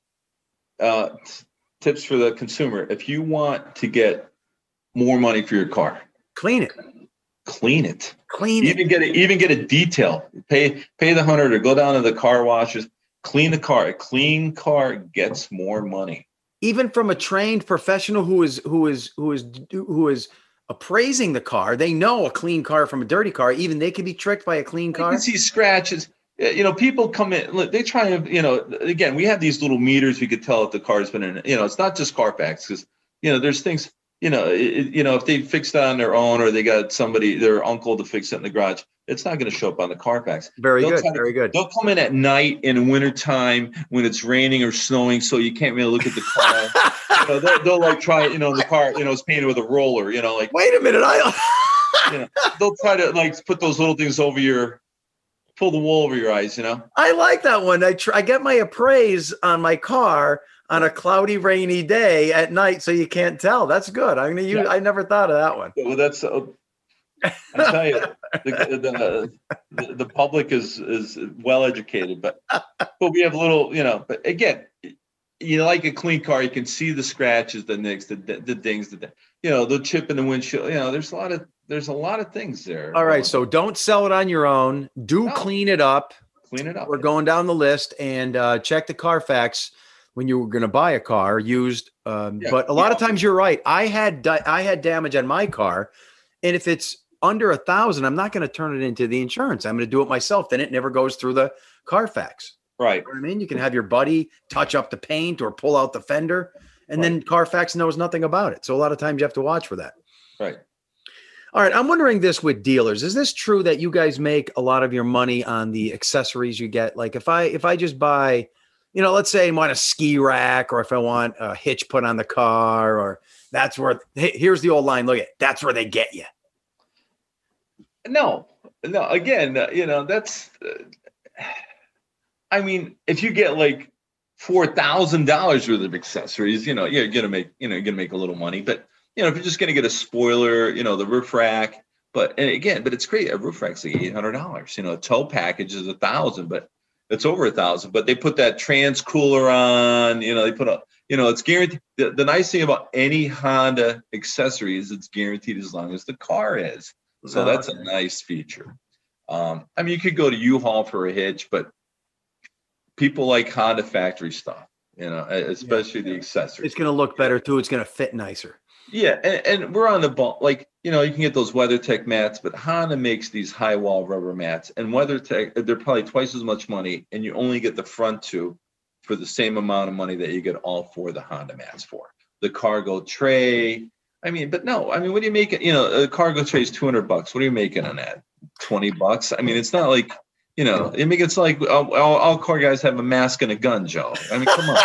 Uh, t- tips for the consumer: if you want to get more money for your car, clean it. clean it. Clean it. even get a, even get a detail. Pay pay the hundred or go down to the car washes. Clean the car. A clean car gets more money. even from a trained professional who is who is who is who is appraising the car they know a clean car from a dirty car even they can be tricked by a clean car. You can see scratches. Uh, You know, people come in. Look, they try to. You know, again, we have these little meters. We could tell if the car's been in. You know, it's not just Carfax because you know there's things. You know, it- you know if they fixed it on their own or they got somebody their uncle to fix it in the garage, it's not going to show up on the Carfax. very They'll good to- very good They'll come in at night in wintertime when it's raining or snowing, so you can't really look at the car. you know, they'll, they'll like try, you know, the car, you know, it's painted with a roller, you know, like wait a minute i they'll try to like put those little things over your, pull the wool over your eyes, you know. i like that one i try i get my appraise on my car on a cloudy rainy day at night so you can't tell that's good i'm gonna use Yeah. i never thought of that one Well, that's, uh, I tell you, the, the, the, public is is well educated, but but we have little, you know. But again, you like a clean car, you can see the scratches, the nicks, the the dings, the you know, the chip in the windshield. You know, there's a lot of there's a lot of things there. all right so don't sell it on your own do No. clean it up clean it up. we're going down the list and uh, check the Carfax when you were going to buy a car used. Um, Yeah, but a lot of times you're right. I had di- I had damage on my car, and if it's under a thousand, I'm not going to turn it into the insurance. I'm going to do it myself. Then it never goes through the Carfax. Right. You know I mean? You can have your buddy touch up the paint or pull out the fender, and then Carfax knows nothing about it. So a lot of times you have to watch for that. Right. All right, I'm wondering this with dealers. Is this true that you guys make a lot of your money on the accessories you get? Like if I if I just buy, you know, let's say I want a ski rack or if I want a hitch put on the car or that's where here's the old line, look at that's where they get you. No, no. Again, uh, you know, that's. Uh, I mean, if you get like four thousand dollars worth of accessories, you know, you're gonna make, you know, you're gonna make a little money. But you know, if you're just gonna get a spoiler, you know, the roof rack. But again, but it's great. A roof rack's like eight hundred dollars. You know, a tow package is a thousand, but it's over a thousand. But they put that trans cooler on. You know, they put a, you know, it's guaranteed. The, the nice thing about any Honda accessory is it's guaranteed as long as the car is. So that's a nice feature. Um, I mean, you could go to U-Haul for a hitch, but people like Honda factory stuff, you know, especially the accessories. it's going to look better too. It's going to fit nicer. Yeah, and, and we're on the ball. Like, you know, you can get those WeatherTech mats, but Honda makes these high wall rubber mats, and WeatherTech, they're probably twice as much money, and you only get the front two for the same amount of money that you get all four of the Honda mats for. The cargo tray. I mean, but no, I mean, what do you make? You know, a cargo tray is 200 bucks. What are you making on that? 20 bucks? I mean, it's not like, you know, I mean, it's like all, all, all car guys have a mask and a gun, Joe. I mean, come on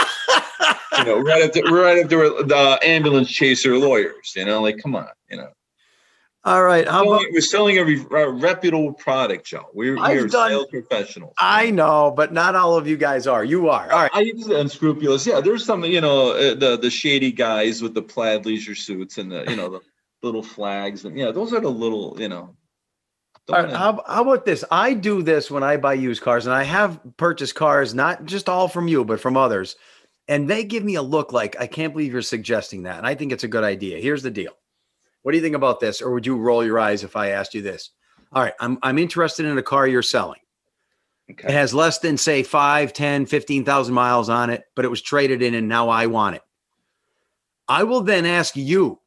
you know, right after right after the uh, ambulance chaser lawyers, you know, like come on, you know. All right, how about we're selling a, re- a reputable product, Joe. We're, we're done- sales professionals. I know, but not all of you guys are. You are. All right. I use unscrupulous. Yeah, there's some, you know, uh, the the shady guys with the plaid leisure suits and the, you know, the little flags and yeah, those are the little, you know, All right, how, how about this? I do this when I buy used cars, and I have purchased cars, not just all from you, but from others. And they give me a look like, I can't believe you're suggesting that. And I think it's a good idea. Here's the deal. What do you think about this? Or would you roll your eyes if I asked you this? All right, I'm, I'm interested in a car you're selling. It has less than, say, 5, 10, 15,000 miles on it, but it was traded in and now I want it. I will then ask you,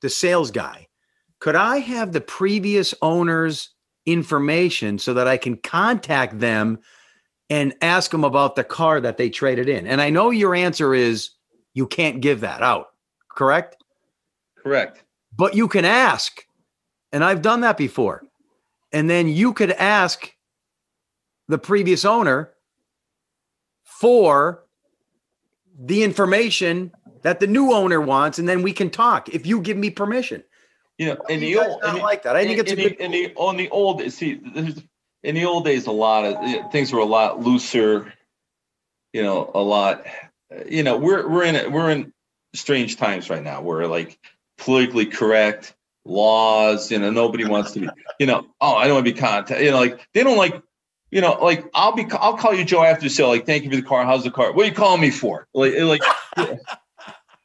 the sales guy, could I have the previous owner's information so that I can contact them and ask them about the car that they traded in? And I know your answer is you can't give that out, correct? Correct. But you can ask. And I've done that before. And then you could ask the previous owner for the information that the new owner wants, and then we can talk if you give me permission. You know, in the You guys old, not in the- like that. I think in, it's a in good. the, in the on the old see in the old days a lot of things were a lot looser you know a lot you know we're we're in a, we're in strange times right now where like politically correct laws you know nobody wants to be you know oh i don't want to be contact you know like they don't like you know like i'll be i'll call you joe after the sale like thank you for the car how's the car what are you calling me for like like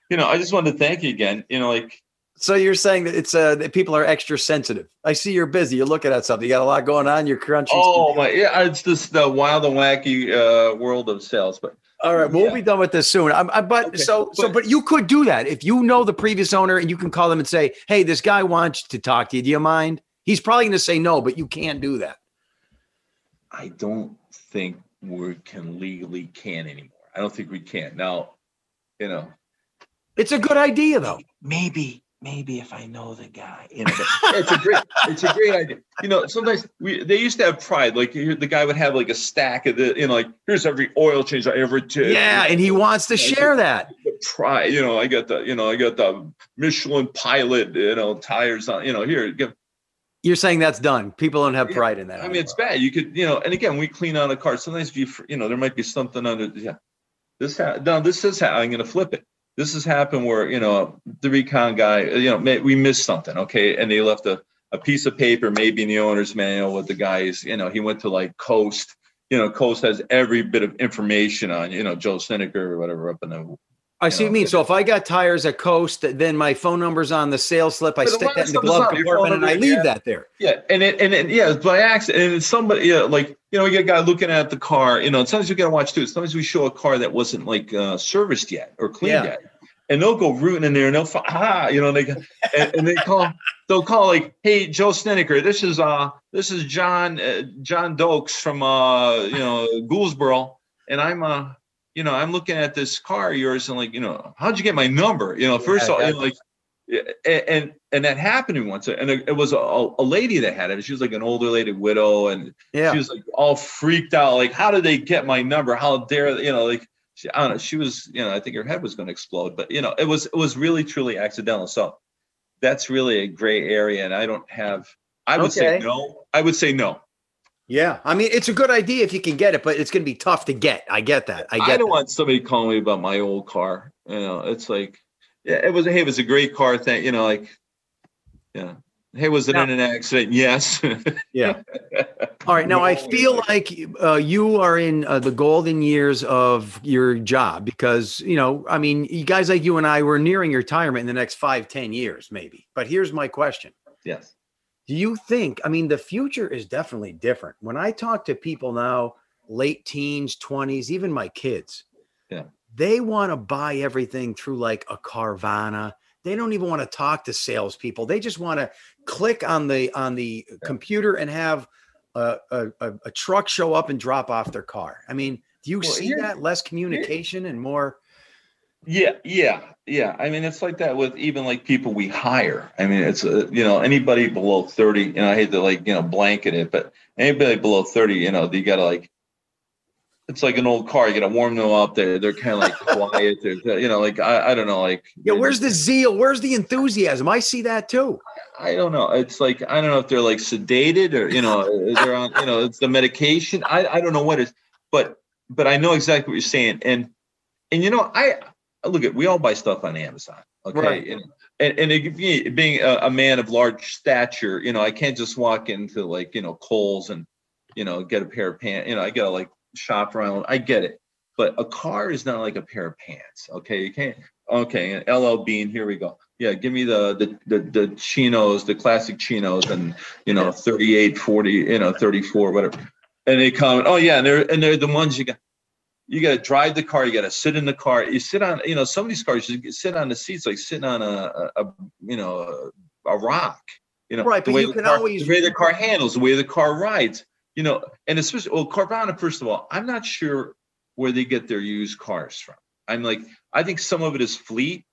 you know i just wanted to thank you again you know like So you're saying that it's uh that people are extra sensitive. I see you're busy. You're looking at something. You got a lot going on. You're crunching. Oh my, yeah, it's just the wild and wacky uh, world of sales. But All right, we'll Yeah. be done with this soon. I'm, I, but Okay, so so, but- but you could do that if you know the previous owner and you can call them and say, "Hey, this guy wants to talk to you. Do you mind?" He's probably going to say no, but you can't do that. I don't think we can legally can anymore. I don't think we can now. You know, It's a good idea, though. maybe, maybe if I know the guy, you know, it's a great, it's a great idea. You know, sometimes we they used to have pride. Like the guy would have like a stack of the, you know, like here's every oil change I ever did. Yeah, and he wants to share that. the pride. You know, I got the, you know, I got the Michelin Pilot, you know, tires on. You know, here, give You're saying that's done. People don't have Yeah, pride in that. I mean, it's bad. You could, you know, and again, we clean out a car. Sometimes you, you know, there might be something under. Yeah, this. Ha- no, this is how I'm going to flip it. This has happened where you know the recon guy, you know, may, we missed something, okay, and they left a, a piece of paper, maybe in the owner's manual with the guys. You know, he went to like Coast. You know, Coast has every bit of information on you know Joe Seneca or whatever up in the. I see what you mean. So if I got tires at Coast, then my phone number's on the sales slip. I stick that in the glove on your phone compartment and I leave yeah. that there. Yeah, and it and it, yeah, it's by accident. And it's somebody, yeah, like you know, we get a guy looking at the car. You know, sometimes we got to watch too. Sometimes we show a car that wasn't like uh, serviced yet or cleaned Yeah. yet, and they'll go rooting in there and they'll ah, you know, they and, and they call they'll call like, hey, Joe Sneneker, this is uh this is John uh, John Dokes from uh you know Gouldsboro, and I'm uh you know I'm looking at this car of yours and like you know how'd you get my number? You know, first Yeah, of all, you know, like and and, and that happened to me once, and it, was a, a lady that had it. She was like an older lady widow, and Yeah. she was like all freaked out, like how did they get my number? How dare they-" you know? Like she, I don't know. She was, you know, I think her head was going to explode, but you know, it was it was really truly accidental. So that's really a gray area, and I don't have. I would say no. I would say no. Yeah. I mean, it's a good idea if you can get it, but it's going to be tough to get. I get that. I get. I, don't that. want somebody calling me about my old car. You know, it's like, yeah, it was. Hey, it was a great car. Thing, you know, like, yeah. Hey, was it Now- in an accident? Yes. Yeah. All right. Now, I feel like- like uh, you are in uh, the golden years of your job because, you know, I mean, you guys like you and I were nearing retirement in the next five, ten years, maybe. But here's my question yes. Do you think, I mean, the future is definitely different. When I talk to people now, late teens, 20s, even my kids, Yeah. They want to buy everything through like a Carvana. They don't even want to talk to salespeople. They just want to click on the on the computer and have a, a, a, truck show up and drop off their car. I mean, do you Well, see that less communication and more? Yeah, yeah, yeah. I mean, it's like that with even like people we hire. I mean, it's uh, you know anybody below thirty. You know, I hate to like you know blanket it, but anybody below thirty, you know, you gotta like. It's like an old car. You gotta warm them up. They're they're kind of like quiet. They're you know like I, I don't know like Yeah, where's the zeal? Where's the enthusiasm? I see that too. I don't know. It's like I don't know if they're like sedated or you know they're on you know it's the medication. I I don't know what it is, but but I know exactly what you're saying. And and you know I look at we all buy stuff on Amazon. Okay, Right. and, and, and it, being a, a man of large stature, you know, I can't just walk into like you know Kohl's and you know get a pair of pants. You know, I gotta like shop around. I get it, but a car is not like a pair of pants. Okay, you can't. Okay, and LL Bean, here we go. Yeah, give me the the the, the chinos, the classic chinos, and you know, 38, 40, you know, 34, whatever. And they come, oh yeah, and they're and they're the ones you got. You got to drive the car. You got to sit in the car. You sit on, you know, some of these cars you sit on the seats like sitting on a, a, a you know, a, rock. You know, Right, the but way you the can car, always- the way the car handles, the way the car rides. You know, and especially well, Carvana. First of all, I'm not sure where they get their used cars from. I'm like, I think some of it is fleet.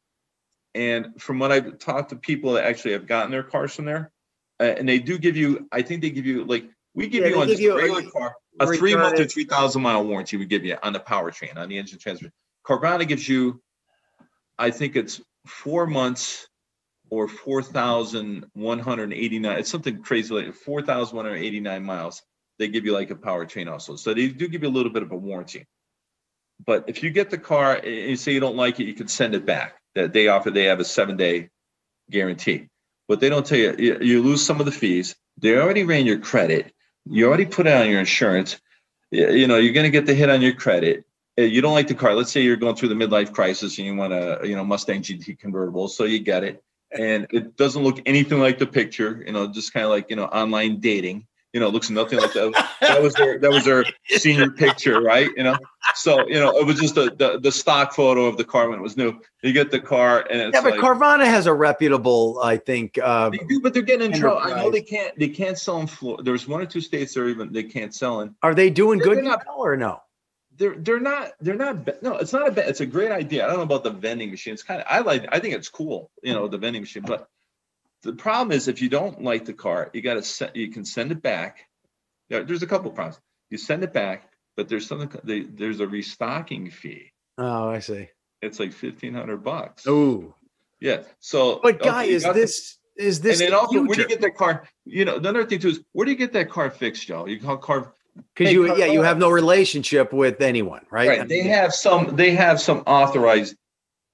And from what I've talked to people that actually have gotten their cars from there, uh, and they do give you, I think they give you like we give Yeah, you on give you a a regular car a three month or three thousand mile warranty. We give you on the powertrain on the engine transfer. Carvana gives you, I think it's four months or four thousand one hundred eighty nine. It's something crazy like four thousand one hundred eighty nine miles. They give you like a powertrain also, so they do give you a little bit of a warranty. But if you get the car and you say you don't like it, you can send it back. That they offer, they have a seven day guarantee. But they don't tell you, you, lose some of the fees. They already ran your credit. You already put it on your insurance. You know, you're going to get the hit on your credit. Uh, You don't like the car. Let's say you're going through the midlife crisis and you want a, you know, Mustang GT convertible. So you get it. And it doesn't look anything like the picture, you know, just kind of like, you know, online dating. You know, it looks nothing like that. That was their that was their senior picture, right? You know, so you know, it was just the, the the stock photo of the car when it was new. You get the car and it's Yeah, but like, Carvana has a reputable, I think. Uh, they do, but they're getting in trouble. I know they can't they can't sell in Florida. There's one or two states that are even they can't sell in. are they doing They're good not- now or no? They're they're not they're not no. It's not a bad. It's a great idea. I don't know about the vending machine. It's kind of I like I think it's cool. You know the vending machine, but the problem is if you don't like the car, you got to send you can send it back. There- there's a couple problems. You send it back, but there's something they, there's a restocking fee. Oh, I see. It's like fifteen hundred bucks. Ooh, Yeah. So but guy, okay, is got the- this is this and then also, where do you get that car? You know, the other thing too is where do you get that car fixed, Joe? You call car Because Hey, you, yeah, you have no relationship with anyone, right? right. I They mean, have some. They have some authorized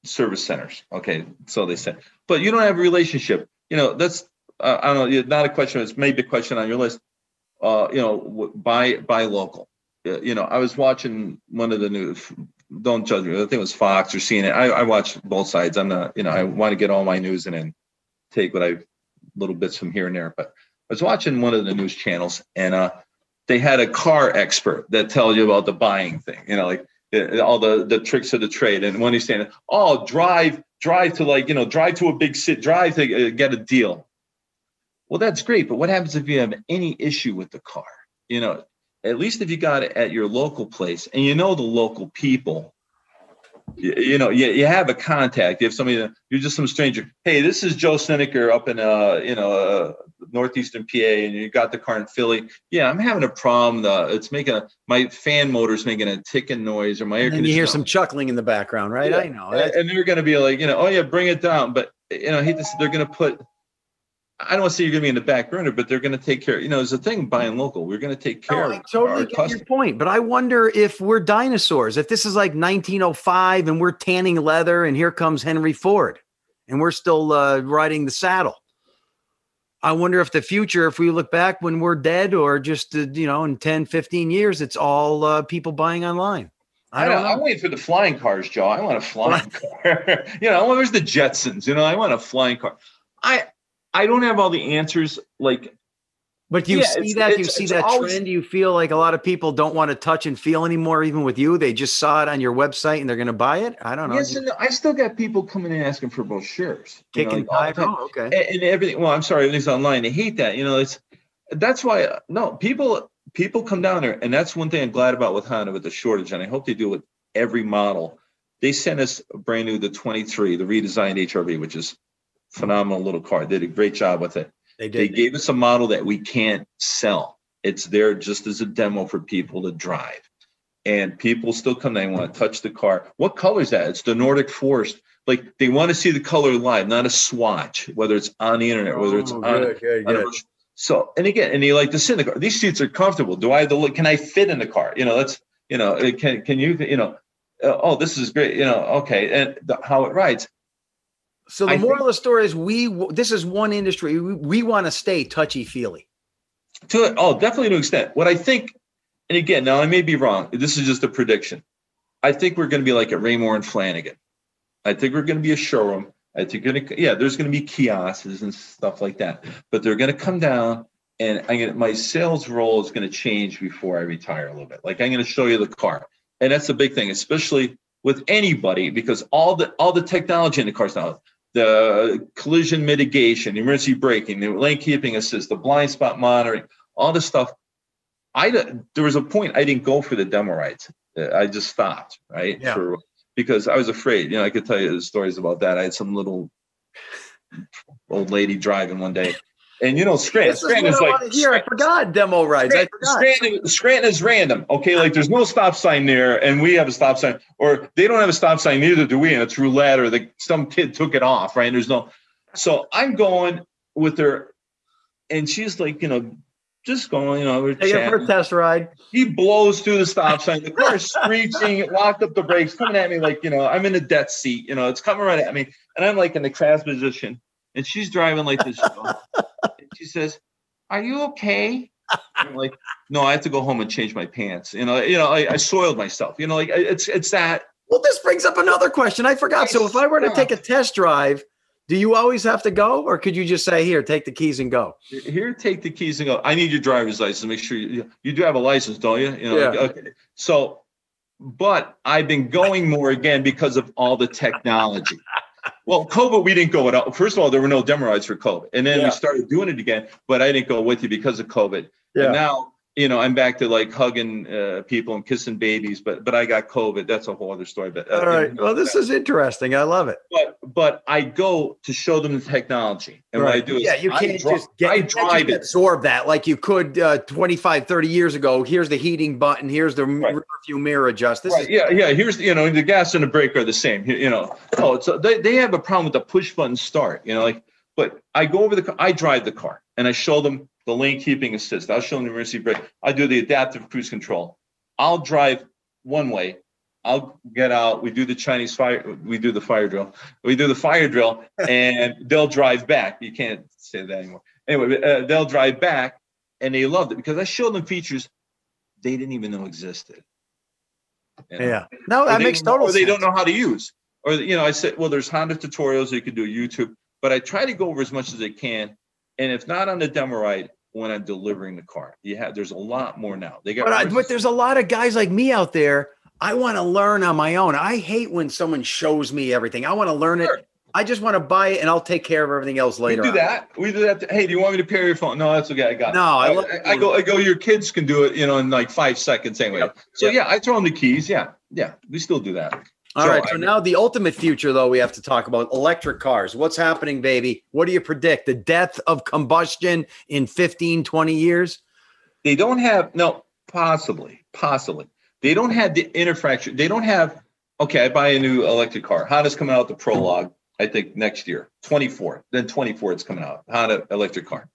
service centers. Okay, so they said, but you don't have a relationship. You know, that's uh, I don't know. Not a question. It's maybe a question on your list. Uh, you know, buy buy local. Uh, You know, I was watching one of the news. Don't judge me. I think it was Fox or CNN. I, I watch both sides. I'm not. You know, I want to get all my news and take what I little bits from here and there. But I was watching one of the news channels and uh, they had a car expert that tells you about the buying thing. You know, like uh, all the the tricks of the trade. And when he's saying, "Oh, drive, drive to like you know, drive to a big city, drive to uh, get a deal." Well, that's great, but what happens if you have any issue with the car? You know, at least if you got it at your local place and you know the local people. You, you know, you, you have a contact. You have somebody that you're just some stranger. Hey, this is Joe Seneker up in uh, you know, uh, northeastern PA, and you got the car in Philly. Yeah, I'm having a problem. The it's making a my fan motor's making a ticking noise, or my air and you hear some chuckling in the background, right? Yeah. I know. And- That's- and they're going to be like, you know, oh yeah, bring it down. But you know, I hate to say they're going to put. I don't want to say you're going to be in the back burner, but they're going to take care. You know, there's a thing buying local. We're going to take care No, I of totally our get customers. your point, but I wonder if we're dinosaurs. If this is like 1905 and we're tanning leather, and here comes Henry Ford, and we're still uh, riding the saddle. I wonder if the future, if we look back when we're dead, or just uh, you know, in 10, 15 years, it's all uh, people buying online. I I don't know. I'm waiting for the flying cars, Joe. I want a flying car. you know, where's the Jetsons? You know, I want a flying car. I I don't have all the answers. Like, But do you Yeah, see it's- that? Do you see that always- trend? You feel like a lot of people don't want to touch and feel anymore, even with you? They just saw it on your website and they're going to buy it. I don't know. yes and no. I still got people coming in asking for brochures. you know, Kicking like, time. time. Oh, okay. and, and everything. Well, I'm sorry, at least online. They hate that. You know, it's that's why uh, no people people come down there, and that's one thing I'm glad about with Honda with the shortage, and I hope they do with every model. They sent us brand new the 23, the redesigned HRV, which is phenomenal little car. They did a great job with it. They did. They gave us a model that we can't sell. It's there just as a demo for people to drive. And people still come, they want to touch the car. What color is that? It's the Nordic Forest. Like they want to see the color live, not a swatch, whether it's on the internet, whether it's Oh, on, good, good, on good. So, and again, and you like to sit in the car. These seats are comfortable. Do I have to look? Can I fit in the car? You know, that's, you know, uh, can, can you, you know, uh, oh, this is great. You know, okay. And the, how it rides. So the I think- moral of the story is we. This is one industry we, we want to stay touchy feely. To it, oh, definitely to an extent. What I think, and again, now I may be wrong. This is just a prediction. I think we're going to be like a Raymour and Flanigan. I think we're going to be a showroom. I think going to, yeah, there's going to be kiosks and stuff like that. But they're going to come down, and I'm going to, my sales role is going to change before I retire a little bit. Like I'm going to show you the car, and that's a big thing, especially with anybody, because all the all the technology in the cars now, the collision mitigation, emergency braking, the lane keeping assist, the blind spot monitoring, all this stuff. I there was a point I didn't go for the demo rides. Uh, I just stopped, right? Yeah. For, because I was afraid. You know, I could tell you the stories about that. I had some little old lady driving one day, and you know, Scranton, This is Scranton is I like wanna. I forgot demo rides. I forgot. Scranton, Scranton is random. Okay, like there's no stop sign there, and we have a stop sign, or they don't have a stop sign, neither do we, and it's roulette, or the, some kid took it off, right? There's no. So I'm going with her, and she's like, you know, just going, you know, we're it for a test ride. He blows through the stop sign. The car is screeching, locked up the brakes, coming at me like, you know, I'm in a death seat, you know, it's coming right at me. And I'm like in the crash position. And she's driving like this. you know. And she says, Are you okay? I'm like, no, I have to go home and change my pants. You know, you know, I, I soiled myself. You know, like it's it's that Well, this brings up another question. I forgot. So if I were to take a test drive, do you always have to go, or could you just say, "Here, take the keys and go"? here, take the keys and go. I need your driver's license. Make sure you you do have a license, don't you? You know, Yeah. okay. So, but I've been going more again because of all the technology. Well, COVID, we didn't go at all. First of all, there were no demo rides for COVID, and then Yeah. we started doing it again. But I didn't go with you because of COVID. Yeah. And now, you know, I'm back to like hugging uh, people and kissing babies. But but I got COVID. That's a whole other story. But uh, All right. Well, this is interesting. I love it. But but I go to show them the technology, and what I do is yeah, you can't dri- just get I you drive it. absorb that like you could uh, 25, 30 years ago. Here's the heating button. Here's the Right. rear view mirror adjust. This Right. is Yeah. Yeah. Here's you know the gas and the brake are the same. You, you know. Oh, so they, they have a problem with the push button start. You know, like. But I go over the. I drive the car and I show them the lane keeping assist. I'll show them the emergency brake. I do the adaptive cruise control. I'll drive one way. I'll get out. We do the Chinese fire. We do the fire drill. We do the fire drill, and they'll drive back. You can't say that anymore. Anyway, uh, they'll drive back, and they loved it because I showed them features they didn't even know existed. You know? yeah. No, that makes total or they don't know how to use. Or you know, I said, well, there's Honda tutorials you can do YouTube, but I try to go over as much as I can. And if not on the demo ride, when I'm delivering the car, you have there's a lot more now. They got But, I, but there's a lot of guys like me out there. I want to learn on my own. I hate when someone shows me everything. I want to learn Sure. it. I just want to buy it and I'll take care of everything else later. we do on. that. We do that. Hey, do you want me to pair your phone? No, that's okay. I got. it. No, I I, love- I, I go. I go. Your kids can do it. You know, in like five seconds anyway. Yep. So Yep. yeah, I throw them the keys. Yeah, yeah, we still do that. All So, right. So mean- now the ultimate future, though, we have to talk about electric cars. What's happening, baby? What do you predict? The death of combustion in 15, 20 years? They don't have no, possibly, possibly. They don't have the infrastructure. They don't have. Okay, I buy a new electric car. Honda's coming out with the Prologue. I think next year, 24. Then 24, it's coming out. Honda electric car.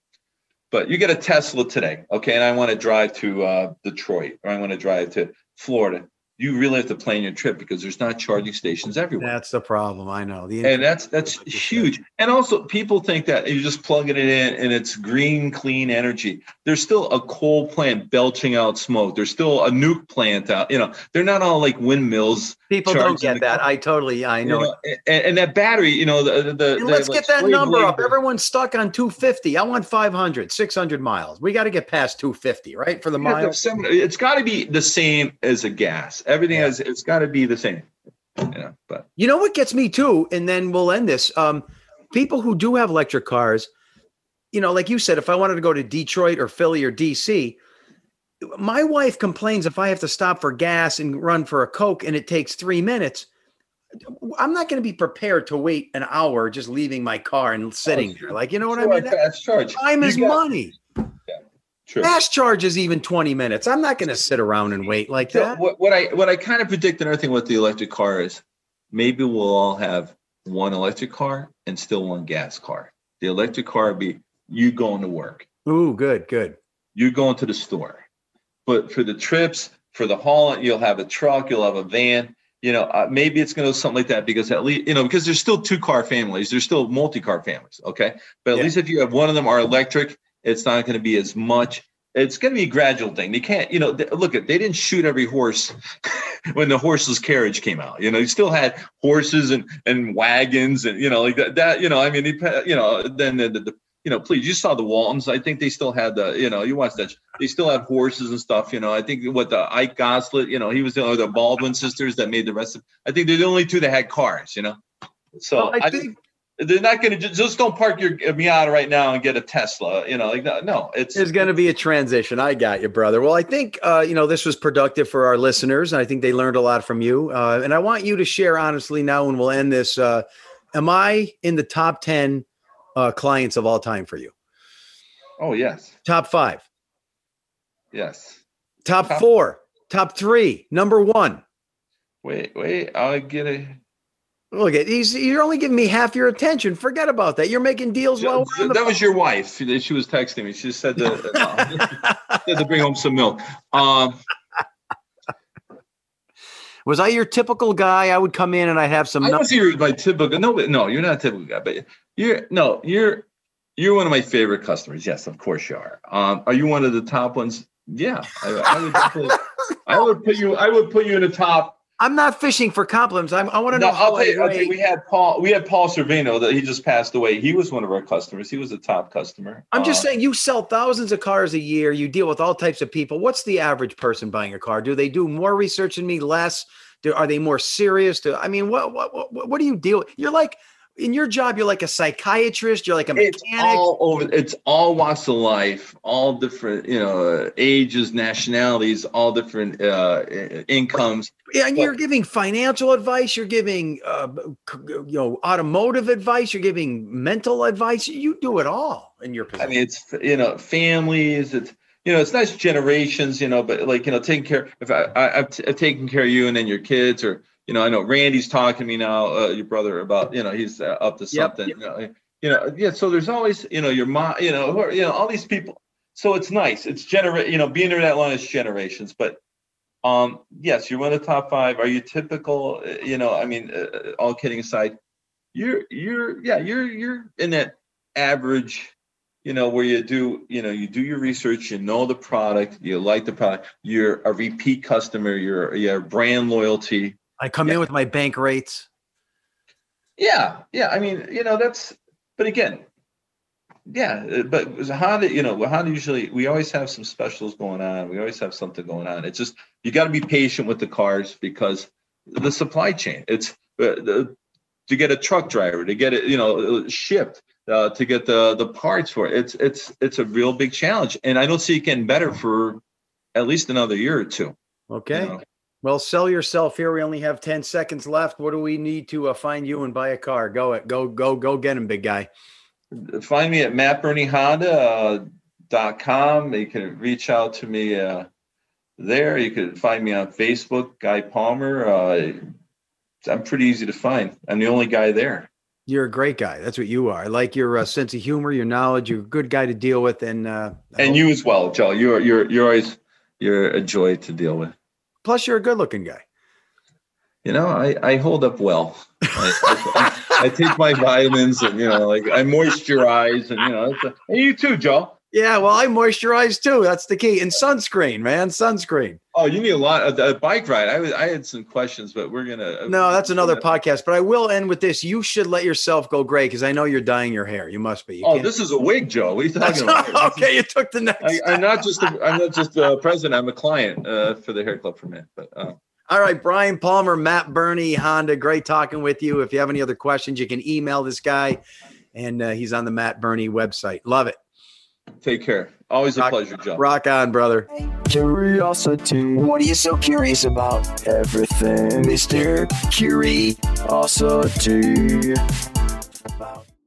But you get a Tesla today, okay, and I want to drive to uh, Detroit or I want to drive to Florida. You really have to plan your trip because there's not charging stations everywhere. That's the problem. I know. The and that's that's huge and also people think that you're just plugging it in and it's green clean energy there's still a coal plant belching out smoke there's still a nuke plant out you know they're not all like windmills people don't get that. car. I totally, I you know. know, and, and that battery you know the the, the let's the, get that number up. Everyone's stuck on 250. I want 500, 600 miles. We got to get past 250, right? For the you have to have miles. it's got to be the same as a gas everything Yeah. has it's got to be the same you know but You know what gets me too, and then we'll end this. Um, people who do have electric cars, you know, like you said, if I wanted to go to Detroit or Philly or DC, my wife complains if I have to stop for gas and run for a Coke and it takes three minutes. I'm not going to be prepared to wait an hour just leaving my car and sitting there. Like, you know what I mean? That- fast charge Time You is got- money. True. Fast charge is even 20 minutes. I'm not going to sit around and wait like So that. what, what I what I kind of predict another thing with the electric car is maybe we'll all have one electric car and still one gas car. The electric car would be you going to work, Ooh, good, good. you going to the store. But for the trips, for the haul, you'll have a truck, you'll have a van. you know, uh, maybe it's going to something like that because at least, you know, because there's still two car families, there's still multi car families. Okay. But at Yeah. least if you have one of them are electric, it's not going to be as much. It's going to be a gradual thing. They can't, you know, th- look at, they didn't shoot every horse when the horseless carriage came out. You know, you still had horses and, and wagons and, you know, like that, that you know, I mean, they, you know, then the, the, the, you know, please, you saw the Waltons. I think they still had the, you know, you watched that. They still had horses and stuff. You know, I think what the Ike Godsey, you know, he was the, or the Baldwin sisters that made the rest of. I think they're the only two that had cars. You know, so Well, I I, think they're not going to just, don't park your Miata right now and get a Tesla. You know, like no, no it's There's going to be a transition. I got you, brother. Well, I think uh, you know this was productive for our listeners, and I think they learned a lot from you. Uh, and I want you to share honestly now, and we'll end this. Uh, am I in the top ten uh, clients of all time for you? Oh yes, Top five, yes. top Top- four, top three, number one. Wait, wait. I'll get a. Look at he's you're only giving me half your attention. Forget about that. You're making deals while we're on the that was your wife. She she was texting me. She said to, said to bring home some milk. Um, Was I your typical guy? I would come in and I'd have some. I num- don't see you my typical. No, but no, you're not a typical guy. But you're no, you're you're one of my favorite customers. Yes, of course you are. Um, are you one of the top ones? Yeah, I, I would. I would put you. I would put you in the top. I'm not fishing for compliments. I'm, I want to No, know I'll tell you. I I'll tell you, rank. we had Paul. We had Paul Servino that he just passed away. He was one of our customers. He was a top customer. I'm just Uh, saying, you sell thousands of cars a year. You deal with all types of people. What's the average person buying a car? Do they do more research than me? Less? Do, are they more serious? Do I mean, what what what, what do you deal? With? You're like in your job. You're like a psychiatrist. You're like a mechanic. It's all over. It's all walks of life, all different, you know, ages, nationalities, all different uh, incomes. Yeah, and you're giving financial advice. You're giving, uh, you know, automotive advice. You're giving mental advice. You do it all in your position. I mean, it's you know, families. It's you know, it's nice generations. You know, but like you know, taking care. If I, I I've, t- I've taken care of you and then your kids, or you know, I know Randy's talking to me now, uh, your brother, about you know, he's uh, up to Yep, something. You know, you know, yeah. So there's always you know your mom, you know, are, you know, all these people. So it's nice. It's generate. You know, being there that long is generations, but. Um, yes, you're one of the top five. Are you typical? uh, You know, I mean, uh, all kidding aside, you're you're yeah, you're you're in that average, you know, where you do, you know, you do your research, you know the product, you like the product, you're a repeat customer, you're you're brand loyalty. I come yeah. in with my bank rates. Yeah, yeah. I mean, you know, that's but again, yeah, but Honda, you know, Honda usually we always have some specials going on. We always have something going on. It's just you got to be patient with the cars because the supply chain. It's uh, the, to get a truck driver to get it, you know, shipped. Uh, to get the the parts for it, it's it's it's a real big challenge, and I don't see it getting better for at least another year or two. you Okay. know. Well, sell yourself here. We only have 10 seconds left. What do we need to uh, find you and buy a car? Go it. Go, go, go get him, big guy. find me at mattburnehonda.com. You can reach out to me uh, there. You can find me on Facebook, Guy Palmer. Uh, I'm pretty easy to find. I'm the only guy there. You're a great guy. That's what you are. I like your uh, sense of humor, your knowledge. You're a good guy to deal with. And, uh, And hope- you as well, Joe. You're you're you're always you're a joy to deal with. Plus you're a good looking guy. You know, I, I hold up well. I, I, I take my vitamins and you know, like I moisturize and you know, a, and you too, Joe. Yeah. Well, I moisturize too. That's the key. And sunscreen, man. Sunscreen. Oh, you need a lot of a bike ride. I was, I had some questions, but we're gonna. No, that's another podcast. But I will end with this. You should let yourself go gray because I know you're dyeing your hair. You must be. You Oh, this is a wig, Joe. What are you talking about? not, okay. You took the next. I, I'm not just a, I'm not just a president. I'm a client uh, for the hair club for men. But uh, All right, Brian Palmer, Matt Burne, Honda. Great talking with you. If you have any other questions, you can email this guy, and uh, he's on the Matt Burne website. Love it. Take care. Always a Rock- pleasure, Joe. Rock on, brother. Curiosity. What are you so curious about? Everything, Mr. Curiosity. About